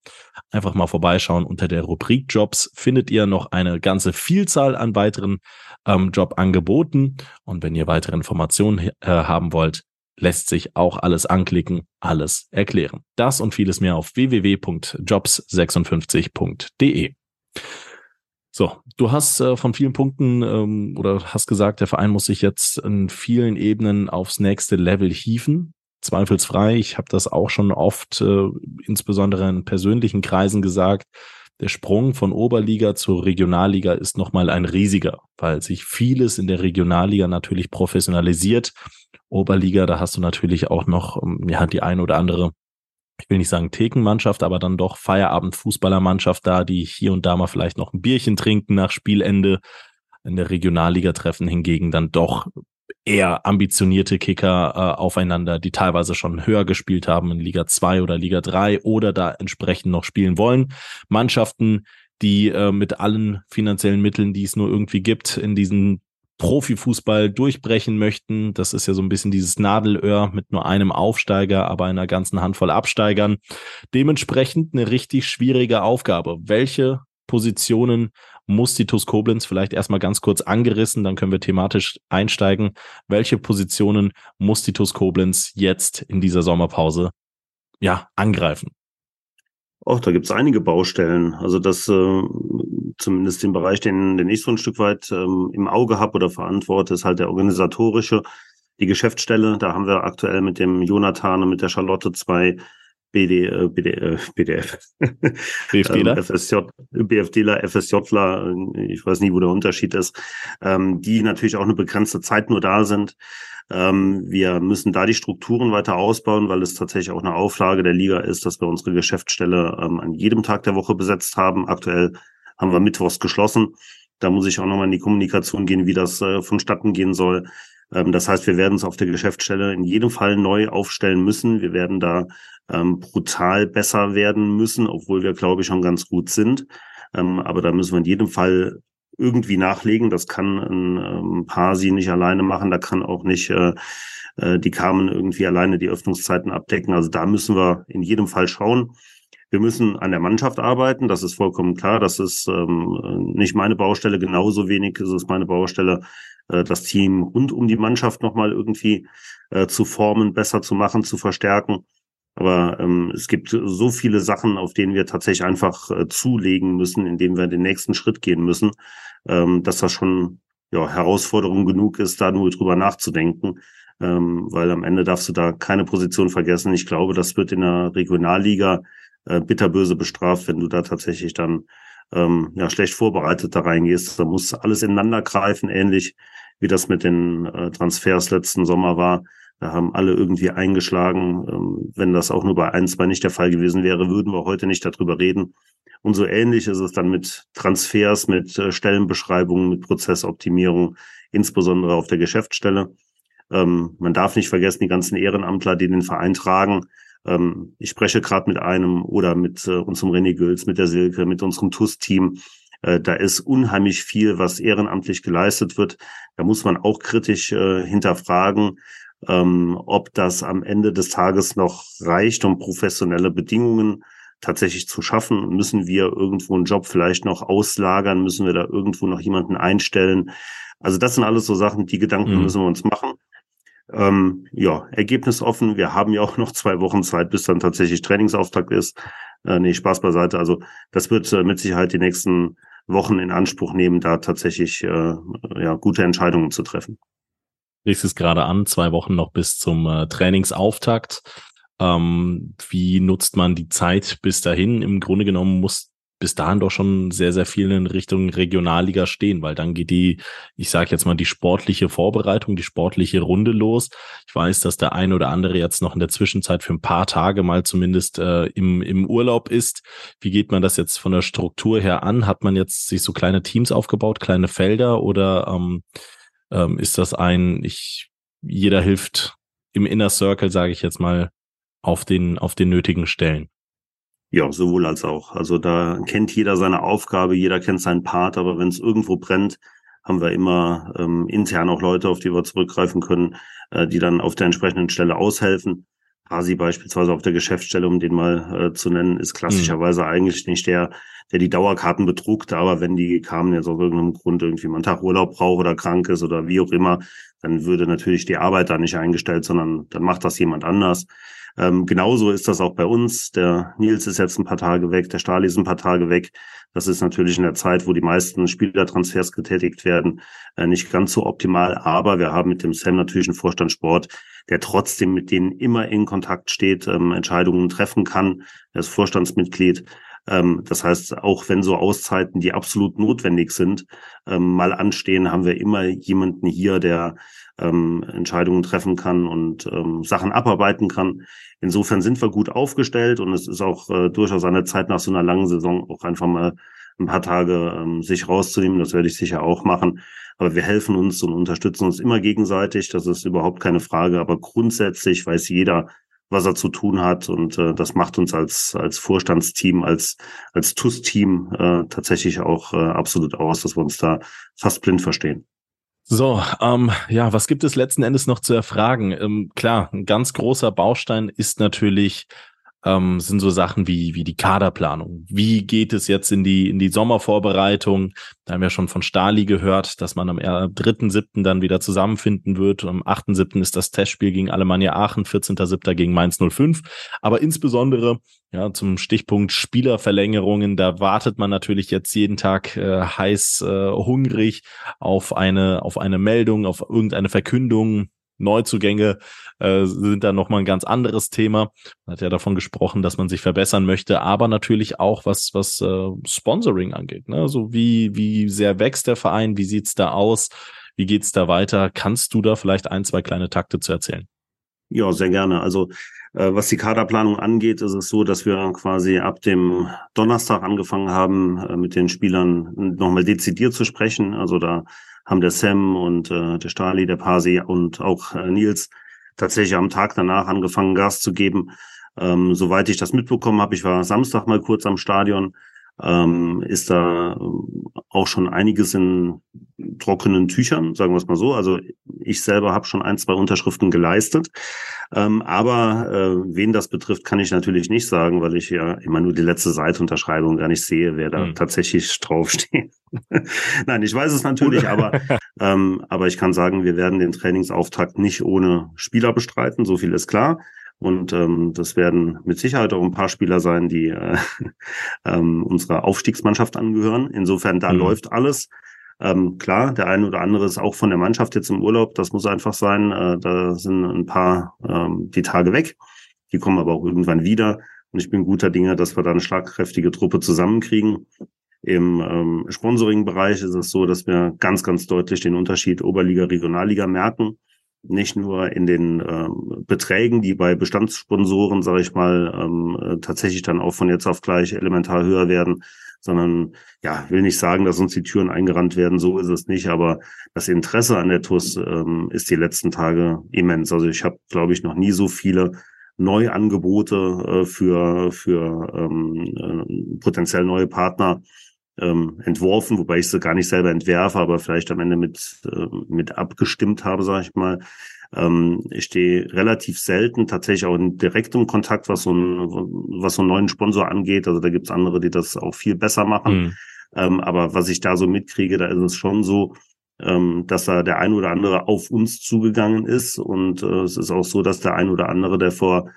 A: Einfach mal vorbeischauen. Unter der Rubrik Jobs findet ihr noch eine ganze Vielzahl an weiteren ähm, Jobangeboten. Und wenn ihr weitere Informationen äh, haben wollt, lässt sich auch alles anklicken, alles erklären. Das und vieles mehr auf www.jobs56.de. So, du hast äh, von vielen Punkten ähm, oder hast gesagt, der Verein muss sich jetzt in vielen Ebenen aufs nächste Level hieven. zweifelsfrei. Ich habe das auch schon oft, äh, insbesondere in persönlichen Kreisen gesagt. Der Sprung von Oberliga zur Regionalliga ist nochmal ein riesiger, weil sich vieles in der Regionalliga natürlich professionalisiert. Oberliga, da hast du natürlich auch noch ähm, ja die ein oder andere ich will nicht sagen Thekenmannschaft, aber dann doch Feierabend-Fußballermannschaft da, die hier und da mal vielleicht noch ein Bierchen trinken nach Spielende. In der Regionalliga treffen hingegen dann doch eher ambitionierte Kicker äh, aufeinander, die teilweise schon höher gespielt haben in Liga 2 oder Liga 3 oder da entsprechend noch spielen wollen. Mannschaften, die äh, mit allen finanziellen Mitteln, die es nur irgendwie gibt, in diesen Profifußball durchbrechen möchten. Das ist ja so ein bisschen dieses Nadelöhr mit nur einem Aufsteiger, aber einer ganzen Handvoll Absteigern. Dementsprechend eine richtig schwierige Aufgabe. Welche Positionen muss die TuS Koblenz vielleicht erstmal ganz kurz angerissen, dann können wir thematisch einsteigen. Welche Positionen muss die TuS Koblenz jetzt in dieser Sommerpause ja angreifen?
B: Auch da gibt es einige Baustellen. Also das äh, zumindest den Bereich, den, den ich so ein Stück weit ähm, im Auge habe oder verantworte, ist halt der organisatorische, die Geschäftsstelle. Da haben wir aktuell mit dem Jonathan und mit der Charlotte zwei BD, äh, BD, äh, BDF. BFDler? ähm, FSJ, BFDler, FSJler, äh, ich weiß nie, wo der Unterschied ist, ähm, die natürlich auch eine begrenzte Zeit nur da sind. Ähm, wir müssen da die Strukturen weiter ausbauen, weil es tatsächlich auch eine Auflage der Liga ist, dass wir unsere Geschäftsstelle ähm, an jedem Tag der Woche besetzt haben. Aktuell haben wir Mittwochs geschlossen. Da muss ich auch nochmal in die Kommunikation gehen, wie das äh, vonstatten gehen soll. Ähm, das heißt, wir werden es auf der Geschäftsstelle in jedem Fall neu aufstellen müssen. Wir werden da ähm, brutal besser werden müssen, obwohl wir, glaube ich, schon ganz gut sind. Ähm, aber da müssen wir in jedem Fall irgendwie nachlegen. Das kann ein ähm, Pasi nicht alleine machen. Da kann auch nicht äh, äh, die Carmen irgendwie alleine die Öffnungszeiten abdecken. Also da müssen wir in jedem Fall schauen. Wir müssen an der Mannschaft arbeiten, das ist vollkommen klar. Das ist ähm, nicht meine Baustelle, genauso wenig ist es meine Baustelle, äh, das Team rund um die Mannschaft nochmal irgendwie äh, zu formen, besser zu machen, zu verstärken. Aber ähm, es gibt so viele Sachen, auf denen wir tatsächlich einfach äh, zulegen müssen, indem wir den nächsten Schritt gehen müssen, ähm, dass das schon ja, Herausforderung genug ist, da nur drüber nachzudenken. Ähm, weil am Ende darfst du da keine Position vergessen. Ich glaube, das wird in der Regionalliga äh, bitterböse bestraft, wenn du da tatsächlich dann ähm, ja schlecht vorbereitet da reingehst. Da muss alles ineinander greifen, ähnlich wie das mit den äh, Transfers letzten Sommer war. Da haben alle irgendwie eingeschlagen. Ähm, wenn das auch nur bei ein, zwei nicht der Fall gewesen wäre, würden wir heute nicht darüber reden. Und so ähnlich ist es dann mit Transfers, mit äh, Stellenbeschreibungen, mit Prozessoptimierung, insbesondere auf der Geschäftsstelle. Ähm, man darf nicht vergessen, die ganzen Ehrenamtler, die den Verein tragen. Ähm, ich spreche gerade mit einem oder mit äh, unserem René Gülz, mit der Silke, mit unserem TUS-Team. Äh, da ist unheimlich viel, was ehrenamtlich geleistet wird. Da muss man auch kritisch hinterfragen, ähm, ob das am Ende des Tages noch reicht, um professionelle Bedingungen tatsächlich zu schaffen. Müssen wir irgendwo einen Job vielleicht noch auslagern? Müssen wir da irgendwo noch jemanden einstellen? Also das sind alles so Sachen, die Gedanken mhm. müssen wir uns machen. Ähm, ja, Ergebnis offen. Wir haben ja auch noch zwei Wochen Zeit, bis dann tatsächlich Trainingsauftakt ist. Äh, nee, Spaß beiseite. Also das wird äh, mit Sicherheit die nächsten Wochen in Anspruch nehmen, da tatsächlich äh, ja, gute Entscheidungen zu treffen
A: sprichst es gerade an, zwei Wochen noch bis zum äh, Trainingsauftakt. Ähm, wie nutzt man die Zeit bis dahin? Im Grunde genommen muss bis dahin doch schon sehr, sehr viel in Richtung Regionalliga stehen, weil dann geht die, ich sage jetzt mal, die sportliche Vorbereitung, die sportliche Runde los. Ich weiß, dass der eine oder andere jetzt noch in der Zwischenzeit für ein paar Tage mal zumindest äh, im, im Urlaub ist. Wie geht man das jetzt von der Struktur her an? Hat man jetzt sich so kleine Teams aufgebaut, kleine Felder oder ähm, ähm, ist das ein, ich, jeder hilft im Inner Circle, sage ich jetzt mal, auf den, auf den nötigen Stellen.
B: Ja, sowohl als auch. Also da kennt jeder seine Aufgabe, jeder kennt seinen Part, aber wenn es irgendwo brennt, haben wir immer ähm, intern auch Leute, auf die wir zurückgreifen können, äh, die dann auf der entsprechenden Stelle aushelfen. Hasi beispielsweise auf der Geschäftsstelle, um den mal äh, zu nennen, ist klassischerweise mhm. eigentlich nicht der, der die Dauerkarten bedruckt, aber wenn die kamen jetzt aus irgendeinem Grund irgendwie mal einen Tag Urlaub braucht oder krank ist oder wie auch immer, dann würde natürlich die Arbeit da nicht eingestellt, sondern dann macht das jemand anders. Ähm, genauso ist das auch bei uns. Der Nils ist jetzt ein paar Tage weg, der Stali ist ein paar Tage weg. Das ist natürlich in der Zeit, wo die meisten Spielertransfers getätigt werden, äh, nicht ganz so optimal. Aber wir haben mit dem Sam natürlich einen Vorstand Sport, der trotzdem mit denen immer in Kontakt steht, ähm, Entscheidungen treffen kann. Er ist Vorstandsmitglied. Ähm, das heißt, auch wenn so Auszeiten, die absolut notwendig sind, ähm, mal anstehen, haben wir immer jemanden hier, der ähm, Entscheidungen treffen kann und ähm, Sachen abarbeiten kann. Insofern sind wir gut aufgestellt und es ist auch äh, durchaus eine Zeit nach so einer langen Saison auch einfach mal ein paar Tage ähm, sich rauszunehmen. Das werde ich sicher auch machen. Aber wir helfen uns und unterstützen uns immer gegenseitig. Das ist überhaupt keine Frage. Aber grundsätzlich weiß jeder, was er zu tun hat. Und äh, das macht uns als, als Vorstandsteam, als, als TUS-Team äh, tatsächlich auch äh, absolut aus, dass wir uns da fast blind verstehen.
A: So, ähm, ja, was gibt es letzten Endes noch zu erfragen? Ähm, klar, ein ganz großer Baustein ist natürlich ähm, sind so Sachen wie, wie die Kaderplanung. Wie geht es jetzt in die, in die Sommervorbereitung? Da haben wir schon von Stali gehört, dass man am 3.7. dann wieder zusammenfinden wird. Am 8.7. ist das Testspiel gegen Alemannia Aachen, 14.7. gegen Mainz 05. Aber insbesondere ja, zum Stichpunkt Spielerverlängerungen, da wartet man natürlich jetzt jeden Tag äh, heiß äh, hungrig auf eine auf eine Meldung, auf irgendeine Verkündung, Neuzugänge äh, sind da nochmal ein ganz anderes Thema. Man hat ja davon gesprochen, dass man sich verbessern möchte, aber natürlich auch was, was äh, Sponsoring angeht. Ne? Also wie, wie sehr wächst der Verein, wie sieht's da aus, wie geht's da weiter? Kannst du da vielleicht ein, zwei kleine Takte zu erzählen?
B: Ja, sehr gerne. Also äh, was die Kaderplanung angeht, ist es so, dass wir quasi ab dem Donnerstag angefangen haben, äh, mit den Spielern nochmal dezidiert zu sprechen. Also da haben der Sam und äh, der Stali, der Pasi und auch äh, Nils tatsächlich am Tag danach angefangen, Gas zu geben. Ähm, soweit ich das mitbekommen habe, ich war Samstag mal kurz am Stadion, ähm, ist da äh, auch schon einiges in trockenen Tüchern, sagen wir es mal so. Also ich selber habe schon ein, zwei Unterschriften geleistet. Ähm, aber äh, wen das betrifft, kann ich natürlich nicht sagen, weil ich ja immer nur die letzte Seite unterschreibe und gar nicht sehe, wer da hm. tatsächlich draufsteht. Nein, ich weiß es natürlich, aber, ähm, aber ich kann sagen, wir werden den Trainingsauftakt nicht ohne Spieler bestreiten, so viel ist klar. Und ähm, das werden mit Sicherheit auch ein paar Spieler sein, die äh, ähm, unserer Aufstiegsmannschaft angehören. Insofern, da mhm. läuft alles. Ähm, klar, der eine oder andere ist auch von der Mannschaft jetzt im Urlaub. Das muss einfach sein. Äh, da sind ein paar ähm, die Tage weg. Die kommen aber auch irgendwann wieder. Und ich bin guter Dinge, dass wir da eine schlagkräftige Truppe zusammenkriegen. Im ähm, Sponsoring-Bereich ist es so, dass wir ganz, ganz deutlich den Unterschied Oberliga, Regionalliga merken nicht nur in den ähm, Beträgen, die bei Bestandssponsoren, sage ich mal, ähm, äh, tatsächlich dann auch von jetzt auf gleich elementar höher werden, sondern ja, will nicht sagen, dass uns die Türen eingerannt werden, so ist es nicht, aber das Interesse an der TUS ähm, ist die letzten Tage immens. Also ich habe, glaube ich, noch nie so viele Neuangebote äh, für, für ähm, äh, potenziell neue Partner ähm, entworfen, wobei ich sie gar nicht selber entwerfe, aber vielleicht am Ende mit, äh, mit abgestimmt habe, sage ich mal. Ähm, ich stehe relativ selten tatsächlich auch in direktem Kontakt, was so, ein, was so einen neuen Sponsor angeht. Also da gibt's andere, die das auch viel besser machen. Mhm. Ähm, aber was ich da so mitkriege, da ist es schon so, ähm, dass da der ein oder andere auf uns zugegangen ist. Und äh, es ist auch so, dass der ein oder andere, der vor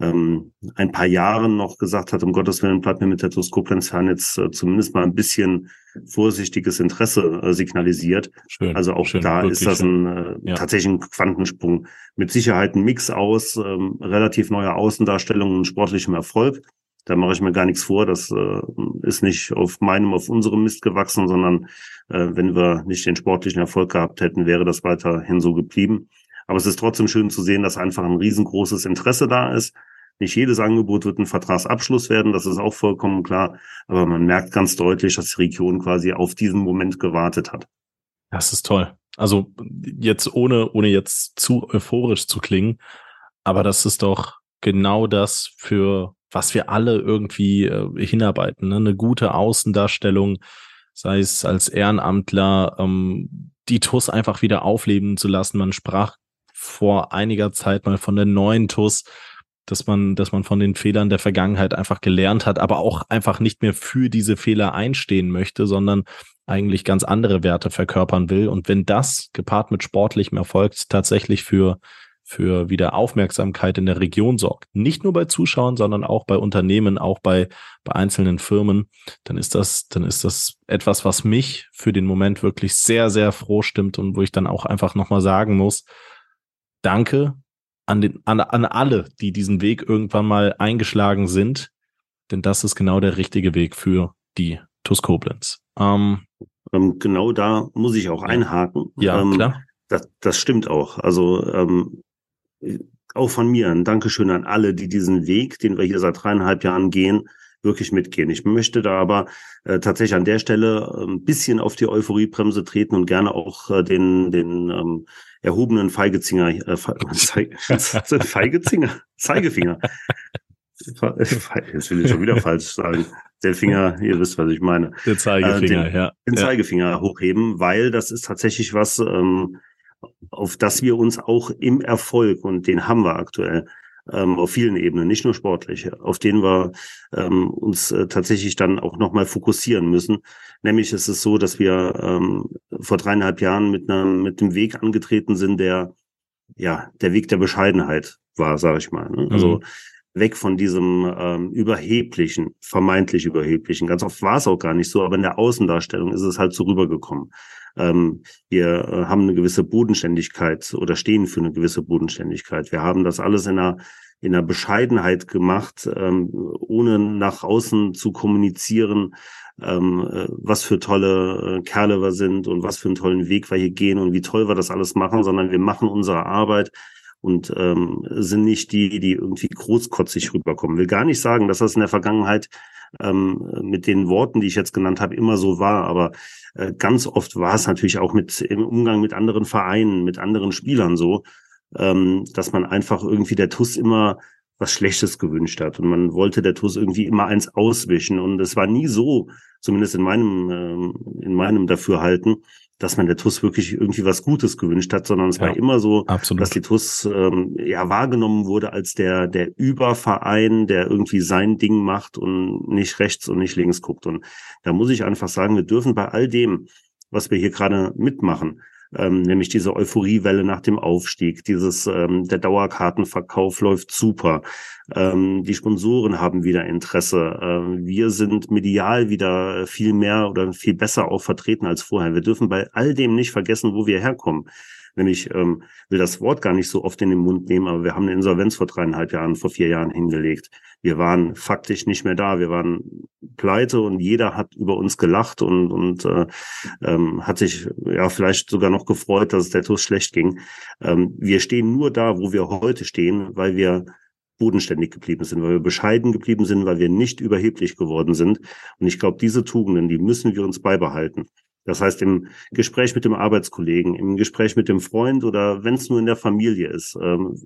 B: ähm, ein paar Jahren noch gesagt hat, um Gottes Willen bleibt mir mit der TuS Koblenz jetzt äh, zumindest mal ein bisschen vorsichtiges Interesse äh, signalisiert. Schön, also auch schön, da ist das ein äh, ja. tatsächlich ein Quantensprung. Mit Sicherheit ein Mix aus ähm, relativ neuer Außendarstellung und sportlichem Erfolg. Da mache ich mir gar nichts vor. Das äh, ist nicht auf meinem, auf unserem Mist gewachsen, sondern äh, wenn wir nicht den sportlichen Erfolg gehabt hätten, wäre das weiterhin so geblieben. Aber es ist trotzdem schön zu sehen, dass einfach ein riesengroßes Interesse da ist. Nicht jedes Angebot wird ein Vertragsabschluss werden, das ist auch vollkommen klar. Aber man merkt ganz deutlich, dass die Region quasi auf diesen Moment gewartet hat.
A: Das ist toll. Also jetzt ohne, ohne jetzt zu euphorisch zu klingen, aber das ist doch genau das, für was wir alle irgendwie äh, hinarbeiten. Ne? Eine gute Außendarstellung, sei es als Ehrenamtler, ähm, die TUS einfach wieder aufleben zu lassen. Man sprach vor einiger Zeit mal von der neuen TUS dass man, dass man von den Fehlern der Vergangenheit einfach gelernt hat, aber auch einfach nicht mehr für diese Fehler einstehen möchte, sondern eigentlich ganz andere Werte verkörpern will. Und wenn das gepaart mit sportlichem Erfolg tatsächlich für, für wieder Aufmerksamkeit in der Region sorgt, nicht nur bei Zuschauern, sondern auch bei Unternehmen, auch bei, bei einzelnen Firmen, dann ist das, dann ist das etwas, was mich für den Moment wirklich sehr, sehr froh stimmt und wo ich dann auch einfach nochmal sagen muss, danke an, den, an, an alle, die diesen Weg irgendwann mal eingeschlagen sind, denn das ist genau der richtige Weg für die TUS Koblenz.
B: Ähm, ähm, genau da muss ich auch einhaken.
A: Ja, ähm, klar.
B: Das, das stimmt auch. Also ähm, auch von mir ein Dankeschön an alle, die diesen Weg, den wir hier seit dreieinhalb Jahren gehen, wirklich mitgehen. Ich möchte da aber äh, tatsächlich an der Stelle ein ähm, bisschen auf die Euphoriebremse treten und gerne auch äh, den, den ähm, erhobenen Feigezinger, äh, Fe Feigezinger, Zeigefinger. Jetzt will ich schon wieder falsch sagen. Der Finger, ihr wisst, was ich meine.
A: Der Zeigefinger, äh, den,
B: ja. Den Zeigefinger hochheben, weil das ist tatsächlich was, ähm, auf das wir uns auch im Erfolg, und den haben wir aktuell, ähm, auf vielen Ebenen, nicht nur sportlich, auf denen wir ähm, uns äh, tatsächlich dann auch nochmal fokussieren müssen. Nämlich ist es so, dass wir ähm, vor dreieinhalb Jahren mit einem mit dem Weg angetreten sind, der ja der Weg der Bescheidenheit war, sage ich mal. Ne? Also mhm weg von diesem ähm, überheblichen, vermeintlich überheblichen. Ganz oft war es auch gar nicht so, aber in der Außendarstellung ist es halt so rübergekommen. Ähm, wir äh, haben eine gewisse Bodenständigkeit oder stehen für eine gewisse Bodenständigkeit. Wir haben das alles in einer in einer Bescheidenheit gemacht, ähm, ohne nach außen zu kommunizieren, ähm, äh, was für tolle äh, Kerle wir sind und was für einen tollen Weg wir hier gehen und wie toll wir das alles machen, sondern wir machen unsere Arbeit und ähm, sind nicht die, die irgendwie großkotzig rüberkommen. Will gar nicht sagen, dass das in der Vergangenheit ähm, mit den Worten, die ich jetzt genannt habe, immer so war, aber äh, ganz oft war es natürlich auch mit im Umgang mit anderen Vereinen, mit anderen Spielern so, ähm, dass man einfach irgendwie der TUS immer was Schlechtes gewünscht hat und man wollte der TUS irgendwie immer eins auswischen und es war nie so, zumindest in meinem ähm, in meinem Dafürhalten, dass man der TUS wirklich irgendwie was Gutes gewünscht hat, sondern es ja, war immer so, absolut. dass die TUS ähm, ja wahrgenommen wurde als der der Überverein, der irgendwie sein Ding macht und nicht rechts und nicht links guckt. Und da muss ich einfach sagen, wir dürfen bei all dem, was wir hier gerade mitmachen, ähm, nämlich diese Euphoriewelle nach dem Aufstieg, dieses ähm, der Dauerkartenverkauf läuft super, ähm, die Sponsoren haben wieder Interesse, ähm, wir sind medial wieder viel mehr oder viel besser auch vertreten als vorher. Wir dürfen bei all dem nicht vergessen, wo wir herkommen. Nämlich ähm, will das Wort gar nicht so oft in den Mund nehmen, aber wir haben eine Insolvenz vor dreieinhalb Jahren, vor vier Jahren hingelegt. Wir waren faktisch nicht mehr da. Wir waren pleite und jeder hat über uns gelacht und, und äh, ähm, hat sich ja vielleicht sogar noch gefreut, dass es der TUS schlecht ging. Ähm, wir stehen nur da, wo wir heute stehen, weil wir bodenständig geblieben sind, weil wir bescheiden geblieben sind, weil wir nicht überheblich geworden sind. Und ich glaube, diese Tugenden, die müssen wir uns beibehalten. Das heißt, im Gespräch mit dem Arbeitskollegen, im Gespräch mit dem Freund oder wenn es nur in der Familie ist, ähm,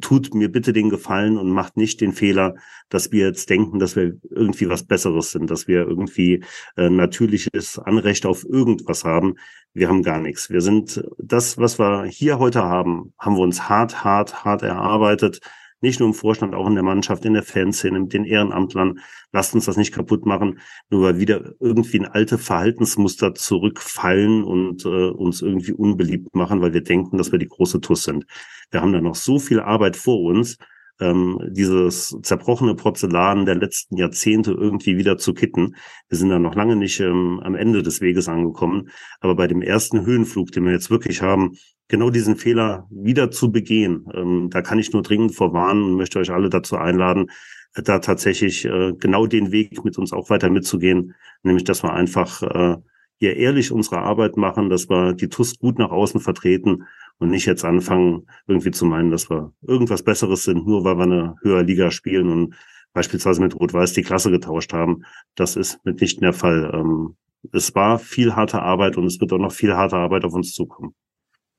B: tut mir bitte den Gefallen und macht nicht den Fehler, dass wir jetzt denken, dass wir irgendwie was Besseres sind, dass wir irgendwie äh, natürliches Anrecht auf irgendwas haben. Wir haben gar nichts. Wir sind das, was wir hier heute haben, haben wir uns hart, hart, hart erarbeitet nicht nur im Vorstand, auch in der Mannschaft, in der Fanszene, mit den Ehrenamtlern. Lasst uns das nicht kaputt machen, nur weil wieder irgendwie in alte Verhaltensmuster zurückfallen und äh, uns irgendwie unbeliebt machen, weil wir denken, dass wir die große Tuss sind. Wir haben da noch so viel Arbeit vor uns, ähm, dieses zerbrochene Porzellan der letzten Jahrzehnte irgendwie wieder zu kitten. Wir sind da noch lange nicht ähm, am Ende des Weges angekommen. Aber bei dem ersten Höhenflug, den wir jetzt wirklich haben, genau diesen Fehler wieder zu begehen, ähm, da kann ich nur dringend vorwarnen und möchte euch alle dazu einladen, da tatsächlich äh, genau den Weg mit uns auch weiter mitzugehen, nämlich dass wir einfach äh, hier ehrlich unsere Arbeit machen, dass wir die TUS gut nach außen vertreten und nicht jetzt anfangen, irgendwie zu meinen, dass wir irgendwas Besseres sind, nur weil wir eine höhere Liga spielen und beispielsweise mit Rot-Weiß die Klasse getauscht haben. Das ist mitnichten der Fall. Ähm, es war viel harte Arbeit und es wird auch noch viel harte Arbeit auf uns zukommen.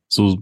A: So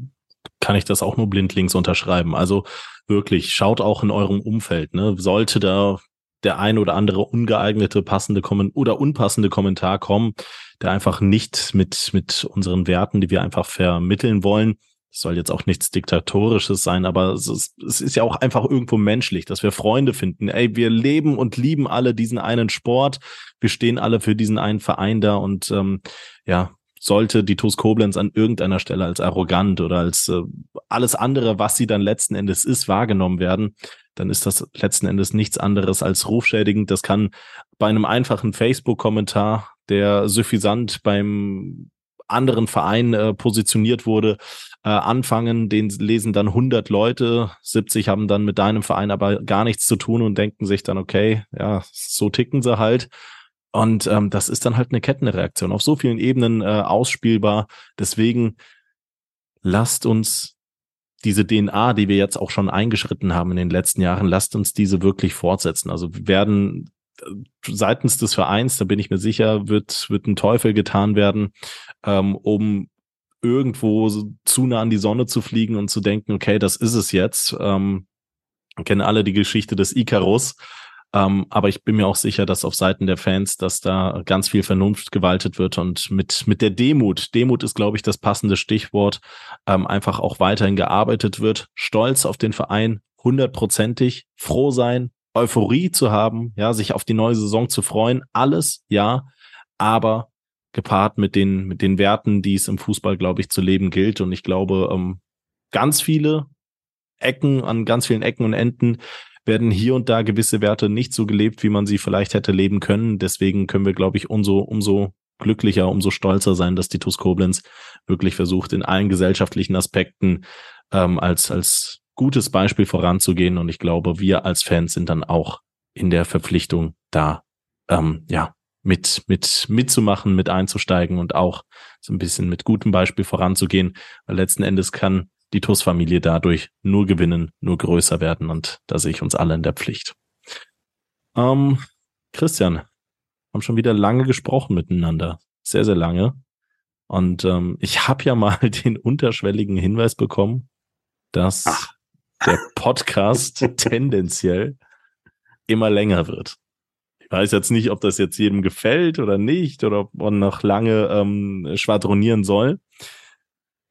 A: kann ich das auch nur blindlings unterschreiben. Also wirklich, schaut auch in eurem Umfeld. Ne? Sollte da der ein oder andere ungeeignete, passende Kommen oder unpassende Kommentar kommen, der einfach nicht mit, mit unseren Werten, die wir einfach vermitteln wollen, es soll jetzt auch nichts Diktatorisches sein, aber es ist, es ist ja auch einfach irgendwo menschlich, dass wir Freunde finden. Ey, wir leben und lieben alle diesen einen Sport. Wir stehen alle für diesen einen Verein da und ähm, ja, sollte die TuS Koblenz an irgendeiner Stelle als arrogant oder als äh, alles andere, was sie dann letzten Endes ist, wahrgenommen werden, dann ist das letzten Endes nichts anderes als rufschädigend. Das kann bei einem einfachen Facebook-Kommentar, der suffisant beim anderen Verein äh, positioniert wurde, äh, anfangen, den lesen dann 100 Leute, 70 haben dann mit deinem Verein aber gar nichts zu tun und denken sich dann, okay, ja, so ticken sie halt. Und ähm, das ist dann halt eine Kettenreaktion, auf so vielen Ebenen äh, ausspielbar. Deswegen lasst uns diese DNA, die wir jetzt auch schon eingeschritten haben in den letzten Jahren, lasst uns diese wirklich fortsetzen. Also wir werden äh, seitens des Vereins, da bin ich mir sicher, wird, wird ein Teufel getan werden, ähm, um irgendwo zu nah an die Sonne zu fliegen und zu denken, okay, das ist es jetzt. Ähm, kennen alle die Geschichte des Icarus. Ähm, aber ich bin mir auch sicher, dass auf Seiten der Fans, dass da ganz viel Vernunft gewaltet wird und mit, mit der Demut, Demut ist, glaube ich, das passende Stichwort, ähm, einfach auch weiterhin gearbeitet wird. Stolz auf den Verein, hundertprozentig, froh sein, Euphorie zu haben, ja, sich auf die neue Saison zu freuen, alles, ja, aber gepaart mit den, mit den Werten, die es im Fußball, glaube ich, zu leben gilt. Und ich glaube, ähm, ganz viele Ecken, an ganz vielen Ecken und Enden werden hier und da gewisse Werte nicht so gelebt, wie man sie vielleicht hätte leben können. Deswegen können wir, glaube ich, umso, umso glücklicher, umso stolzer sein, dass die Koblenz wirklich versucht, in allen gesellschaftlichen Aspekten ähm, als, als gutes Beispiel voranzugehen. Und ich glaube, wir als Fans sind dann auch in der Verpflichtung da, ähm, ja, mit, mit, mitzumachen, mit einzusteigen und auch so ein bisschen mit gutem Beispiel voranzugehen. Weil letzten Endes kann die TUS-Familie dadurch nur gewinnen, nur größer werden und da sehe ich uns alle in der Pflicht. Ähm, Christian, haben schon wieder lange gesprochen miteinander. Sehr, sehr lange. Und ähm, ich habe ja mal den unterschwelligen Hinweis bekommen, dass Ach. der Podcast tendenziell immer länger wird. Ich weiß jetzt nicht, ob das jetzt jedem gefällt oder nicht oder ob man noch lange ähm, schwadronieren soll.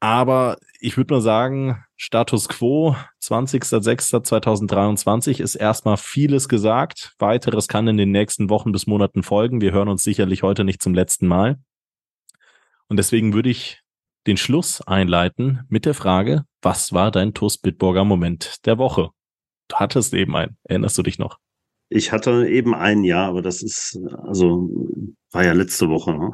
A: Aber ich würde mal sagen, Status quo 20.06.2023 ist erstmal vieles gesagt. Weiteres kann in den nächsten Wochen bis Monaten folgen. Wir hören uns sicherlich heute nicht zum letzten Mal. Und deswegen würde ich den Schluss einleiten mit der Frage, was war dein TuS Bitburger Moment der Woche? Du hattest eben einen. Erinnerst du dich noch?
B: Ich hatte eben ein Jahr, aber das ist, also war ja letzte Woche. Ne?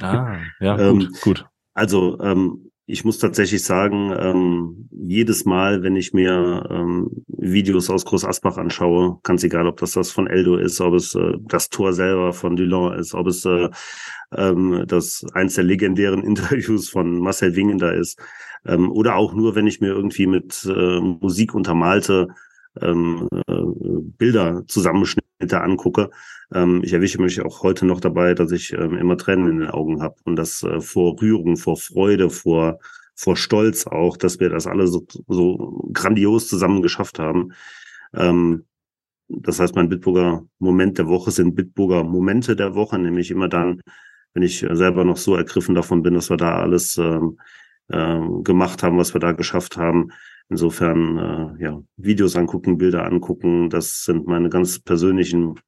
A: Ah, ja, gut, ähm, gut.
B: Also ähm, ich muss tatsächlich sagen, ähm, jedes Mal, wenn ich mir ähm, Videos aus Groß Asbach anschaue, ganz egal, ob das das von Eldo ist, ob es äh, das Tor selber von Dulon ist, ob es äh, ähm, das eins der legendären Interviews von Marcel Wingender ist, ähm, oder auch nur, wenn ich mir irgendwie mit äh, Musik untermalte ähm, äh, Bilder, Zusammenschnitte angucke. Ähm, ich erwische mich auch heute noch dabei, dass ich ähm, immer Tränen in den Augen habe und das äh, vor Rührung, vor Freude, vor vor Stolz auch, dass wir das alle so, so grandios zusammen geschafft haben. Ähm, das heißt, mein Bitburger Moment der Woche sind Bitburger Momente der Woche, nämlich immer dann, wenn ich selber noch so ergriffen davon bin, dass wir da alles ähm, äh, gemacht haben, was wir da geschafft haben. Insofern, äh, ja, Videos angucken, Bilder angucken, das sind meine ganz persönlichen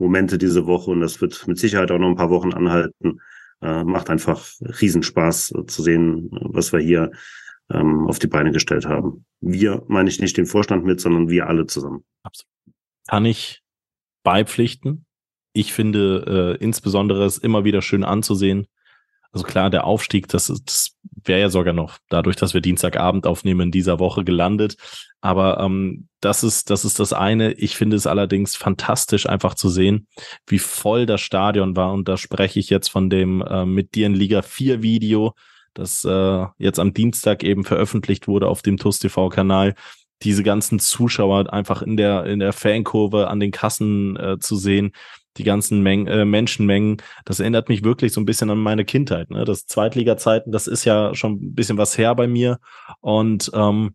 B: Momente diese Woche und das wird mit Sicherheit auch noch ein paar Wochen anhalten. Äh, macht einfach Riesenspaß äh, zu sehen, was wir hier ähm, auf die Beine gestellt haben. Wir meine ich nicht den Vorstand mit, sondern wir alle zusammen.
A: Absolut. Kann ich beipflichten. Ich finde äh, insbesondere es immer wieder schön anzusehen, also klar, der Aufstieg, das, das wäre ja sogar noch dadurch, dass wir Dienstagabend aufnehmen in dieser Woche gelandet. Aber ähm, das ist das ist das eine. Ich finde es allerdings fantastisch, einfach zu sehen, wie voll das Stadion war. Und da spreche ich jetzt von dem äh, mit dir in Liga 4 Video, das äh, jetzt am Dienstag eben veröffentlicht wurde auf dem TUS TV Kanal diese ganzen Zuschauer einfach in der in der Fankurve an den Kassen äh, zu sehen, die ganzen Meng äh, Menschenmengen. Das erinnert mich wirklich so ein bisschen an meine Kindheit. Ne? Das Zweitliga-Zeiten, das ist ja schon ein bisschen was her bei mir. Und ähm,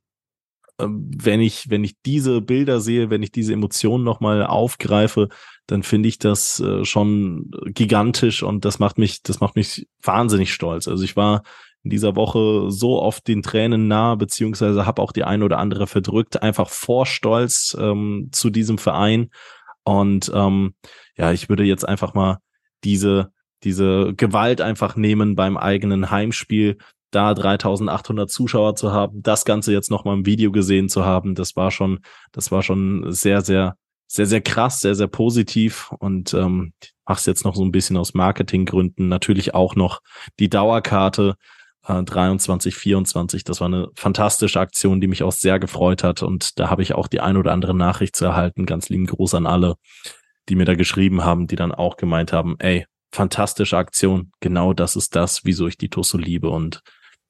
A: ähm, wenn ich, wenn ich diese Bilder sehe, wenn ich diese Emotionen nochmal aufgreife, dann finde ich das äh, schon gigantisch und das macht mich, das macht mich wahnsinnig stolz. Also ich war in dieser Woche so oft den Tränen nah, beziehungsweise habe auch die ein oder andere verdrückt, einfach vor Stolz ähm, zu diesem Verein und ähm, ja, ich würde jetzt einfach mal diese diese Gewalt einfach nehmen beim eigenen Heimspiel, da 3800 Zuschauer zu haben, das Ganze jetzt nochmal im Video gesehen zu haben, das war schon, das war schon sehr, sehr, sehr, sehr krass, sehr, sehr positiv und ähm, mach's jetzt noch so ein bisschen aus Marketinggründen. Natürlich auch noch die Dauerkarte äh, 23, 24. Das war eine fantastische Aktion, die mich auch sehr gefreut hat und da habe ich auch die ein oder andere Nachricht zu erhalten. Ganz lieben Gruß an alle, die mir da geschrieben haben, die dann auch gemeint haben, ey, fantastische Aktion. Genau das ist das, wieso ich die Tusso liebe und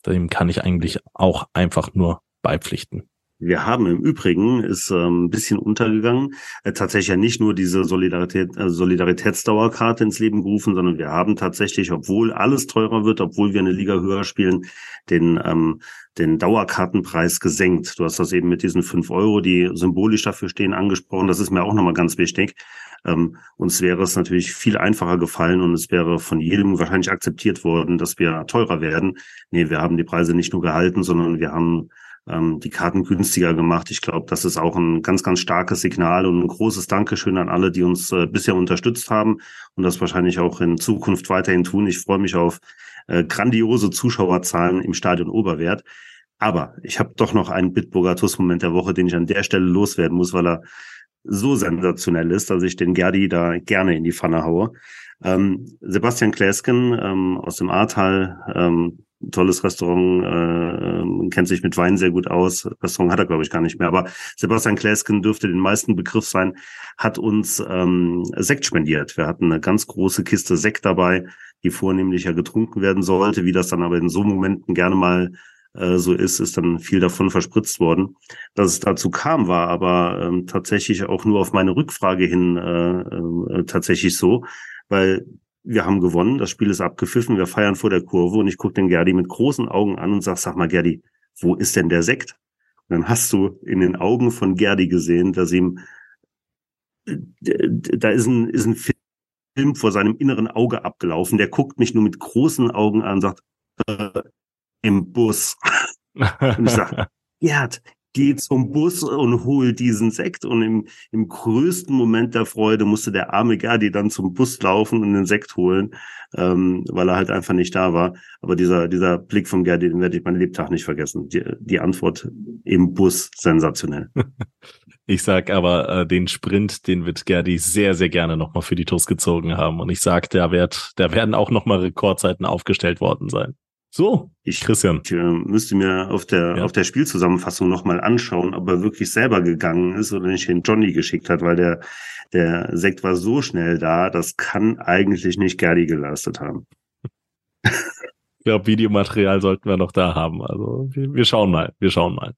A: dem kann ich eigentlich auch einfach nur beipflichten.
B: Wir haben im Übrigen, ist ähm, ein bisschen untergegangen, äh, tatsächlich ja nicht nur diese Solidarität, äh, Solidaritätsdauerkarte ins Leben gerufen, sondern wir haben tatsächlich, obwohl alles teurer wird, obwohl wir eine Liga höher spielen, den, ähm, den Dauerkartenpreis gesenkt. Du hast das eben mit diesen fünf Euro, die symbolisch dafür stehen, angesprochen. Das ist mir auch nochmal ganz wichtig. Ähm, uns wäre es natürlich viel einfacher gefallen und es wäre von jedem wahrscheinlich akzeptiert worden, dass wir teurer werden. Nee, wir haben die Preise nicht nur gehalten, sondern wir haben ähm, die Karten günstiger gemacht. Ich glaube, das ist auch ein ganz, ganz starkes Signal und ein großes Dankeschön an alle, die uns äh, bisher unterstützt haben und das wahrscheinlich auch in Zukunft weiterhin tun. Ich freue mich auf äh, grandiose Zuschauerzahlen im Stadion Oberwert. Aber ich habe doch noch einen Bitburger TUS-Moment der Woche, den ich an der Stelle loswerden muss, weil er so sensationell ist, dass ich den Gerdi da gerne in die Pfanne haue. Ähm, Sebastian Kläsken ähm, aus dem Ahrtal, ähm, tolles Restaurant, äh, kennt sich mit Wein sehr gut aus. Restaurant hat er, glaube ich, gar nicht mehr. Aber Sebastian Kläsken dürfte den meisten Begriff sein, hat uns ähm, Sekt spendiert. Wir hatten eine ganz große Kiste Sekt dabei, die vornehmlich ja getrunken werden sollte. Wie das dann aber in so Momenten gerne mal äh, so ist, ist dann viel davon verspritzt worden. Dass es dazu kam, war aber ähm, tatsächlich auch nur auf meine Rückfrage hin äh, äh, tatsächlich so, weil wir haben gewonnen, das Spiel ist abgepfiffen, wir feiern vor der Kurve und ich gucke den Gerdi mit großen Augen an und sag, sag mal, Gerdi, wo ist denn der Sekt? Und dann hast du in den Augen von Gerdi gesehen, dass ihm da ist ein, ist ein Film vor seinem inneren Auge abgelaufen. Der guckt mich nur mit großen Augen an und sagt, äh, im Bus. und ich sag, Gerd, geh zum Bus und hol diesen Sekt. Und im, im größten Moment der Freude musste der arme Gerdi dann zum Bus laufen und den Sekt holen, ähm, weil er halt einfach nicht da war. Aber dieser, dieser Blick von Gerdi, den werde ich mein Lebtag nicht vergessen. Die, die Antwort im Bus sensationell.
A: Ich sag aber, äh, den Sprint, den wird Gerdi sehr, sehr gerne nochmal für die TUS gezogen haben. Und ich sag, da, wird, da werden auch nochmal Rekordzeiten aufgestellt worden sein. So,
B: ich, Christian. Ich äh, müsste mir auf der, ja. auf der Spielzusammenfassung nochmal anschauen, ob er wirklich selber gegangen ist oder nicht den Johnny geschickt hat, weil der, der Sekt war so schnell da, das kann eigentlich nicht Gerdi geleistet haben.
A: ich glaube, Videomaterial sollten wir noch da haben. Also wir, wir schauen mal, wir schauen mal.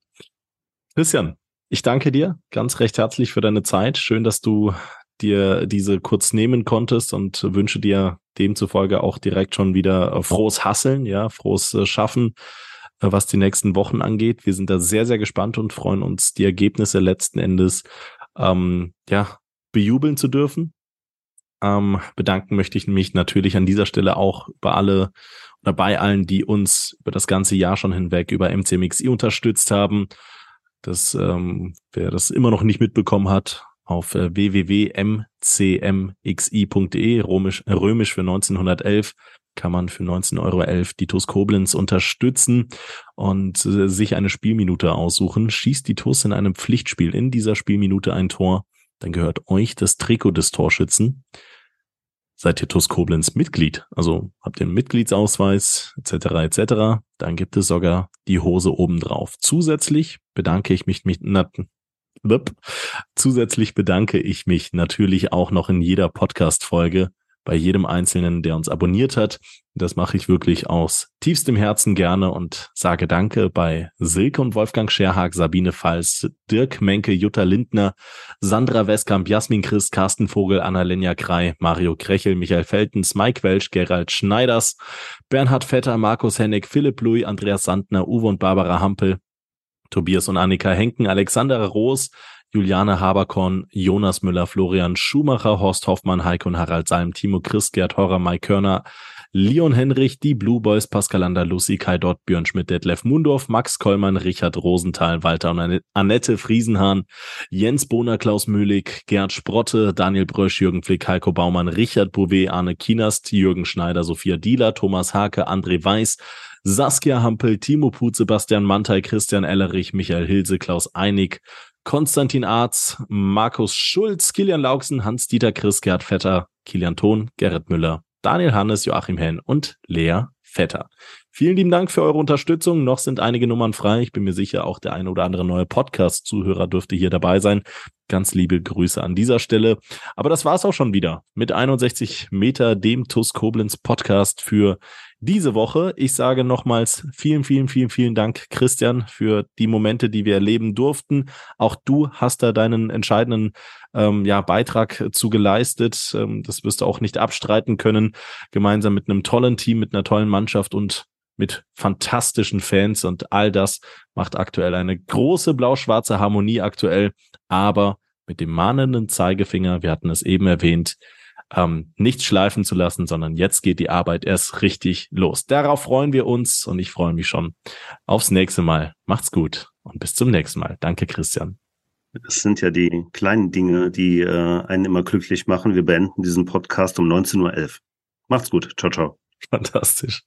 A: Christian, ich danke dir ganz recht herzlich für deine Zeit. Schön, dass du dir diese kurz nehmen konntest und wünsche dir demzufolge auch direkt schon wieder frohes Hasseln, ja, frohes äh, Schaffen, äh, was die nächsten Wochen angeht. Wir sind da sehr, sehr gespannt und freuen uns, die Ergebnisse letzten Endes ähm, ja, bejubeln zu dürfen. Ähm, bedanken möchte ich mich natürlich an dieser Stelle auch bei alle oder bei allen, die uns über das ganze Jahr schon hinweg über MCMXI unterstützt haben. Das, ähm, wer das immer noch nicht mitbekommen hat, auf äh, www.mcmxi.de, römisch, römisch für 1911, kann man für 19,11 Euro die TUS Koblenz unterstützen und äh, sich eine Spielminute aussuchen. Schießt die TUS in einem Pflichtspiel in dieser Spielminute ein Tor, dann gehört euch das Trikot des Torschützen. Seid ihr TUS Koblenz Mitglied, also habt ihr einen Mitgliedsausweis etc. etc., dann gibt es sogar die Hose obendrauf. Zusätzlich bedanke ich mich mit, Zusätzlich bedanke ich mich natürlich auch noch in jeder Podcast-Folge bei jedem Einzelnen, der uns abonniert hat. Das mache ich wirklich aus tiefstem Herzen gerne und sage Danke bei Silke und Wolfgang Scherhag, Sabine Falls, Dirk Menke, Jutta Lindner, Sandra Westkamp, Jasmin Christ, Carsten Vogel, Annalenja Krei, Mario Krechel, Michael Feltens, Mike Welsch, Gerald Schneiders, Bernhard Vetter, Markus Hennig, Philipp Louis, Andreas Sandner, Uwe und Barbara Hampel, Tobias und Annika Henken, Alexander Roos, Juliane Haberkorn, Jonas Müller, Florian Schumacher, Horst Hoffmann, Heike und Harald Salm, Timo Chris, Gerd Horrer, Mike Körner, Leon Henrich, die Blue Boys, Pascal Lucy, Kai Dott, Björn Schmidt, Detlef Mundorf, Max Kollmann, Richard Rosenthal, Walter und Annette Friesenhahn, Jens Bohner, Klaus Mühlig, Gerd Sprotte, Daniel Brösch, Jürgen Flick, Heiko Baumann, Richard Bouvet, Arne Kienast, Jürgen Schneider, Sophia Dieler, Thomas Hake, André Weiß, Saskia Hampel, Timo Put, Sebastian Mantei, Christian Ellerich, Michael Hilse, Klaus Einig, Konstantin Arz, Markus Schulz, Kilian Lauksen, Hans-Dieter Chris, Gerd Vetter, Kilian Thon, Gerrit Müller, Daniel Hannes, Joachim Henn und Lea Vetter. Vielen lieben Dank für eure Unterstützung. Noch sind einige Nummern frei. Ich bin mir sicher, auch der eine oder andere neue Podcast-Zuhörer dürfte hier dabei sein. Ganz liebe Grüße an dieser Stelle. Aber das war's auch schon wieder mit 61 Meter dem TUS Koblenz Podcast für diese Woche. Ich sage nochmals vielen, vielen, vielen, vielen Dank, Christian, für die Momente, die wir erleben durften. Auch du hast da deinen entscheidenden ähm, ja, Beitrag zu geleistet. Ähm, das wirst du auch nicht abstreiten können. Gemeinsam mit einem tollen Team, mit einer tollen Mannschaft und mit fantastischen Fans und all das macht aktuell eine große blau-schwarze Harmonie aktuell, aber mit dem mahnenden Zeigefinger, wir hatten es eben erwähnt, ähm, nicht schleifen zu lassen, sondern jetzt geht die Arbeit erst richtig los. Darauf freuen wir uns und ich freue mich schon aufs nächste Mal. Macht's gut und bis zum nächsten Mal. Danke, Christian.
B: Es sind ja die kleinen Dinge, die äh, einen immer glücklich machen. Wir beenden diesen Podcast um 19.11 Uhr. Macht's gut. Ciao, ciao.
A: Fantastisch.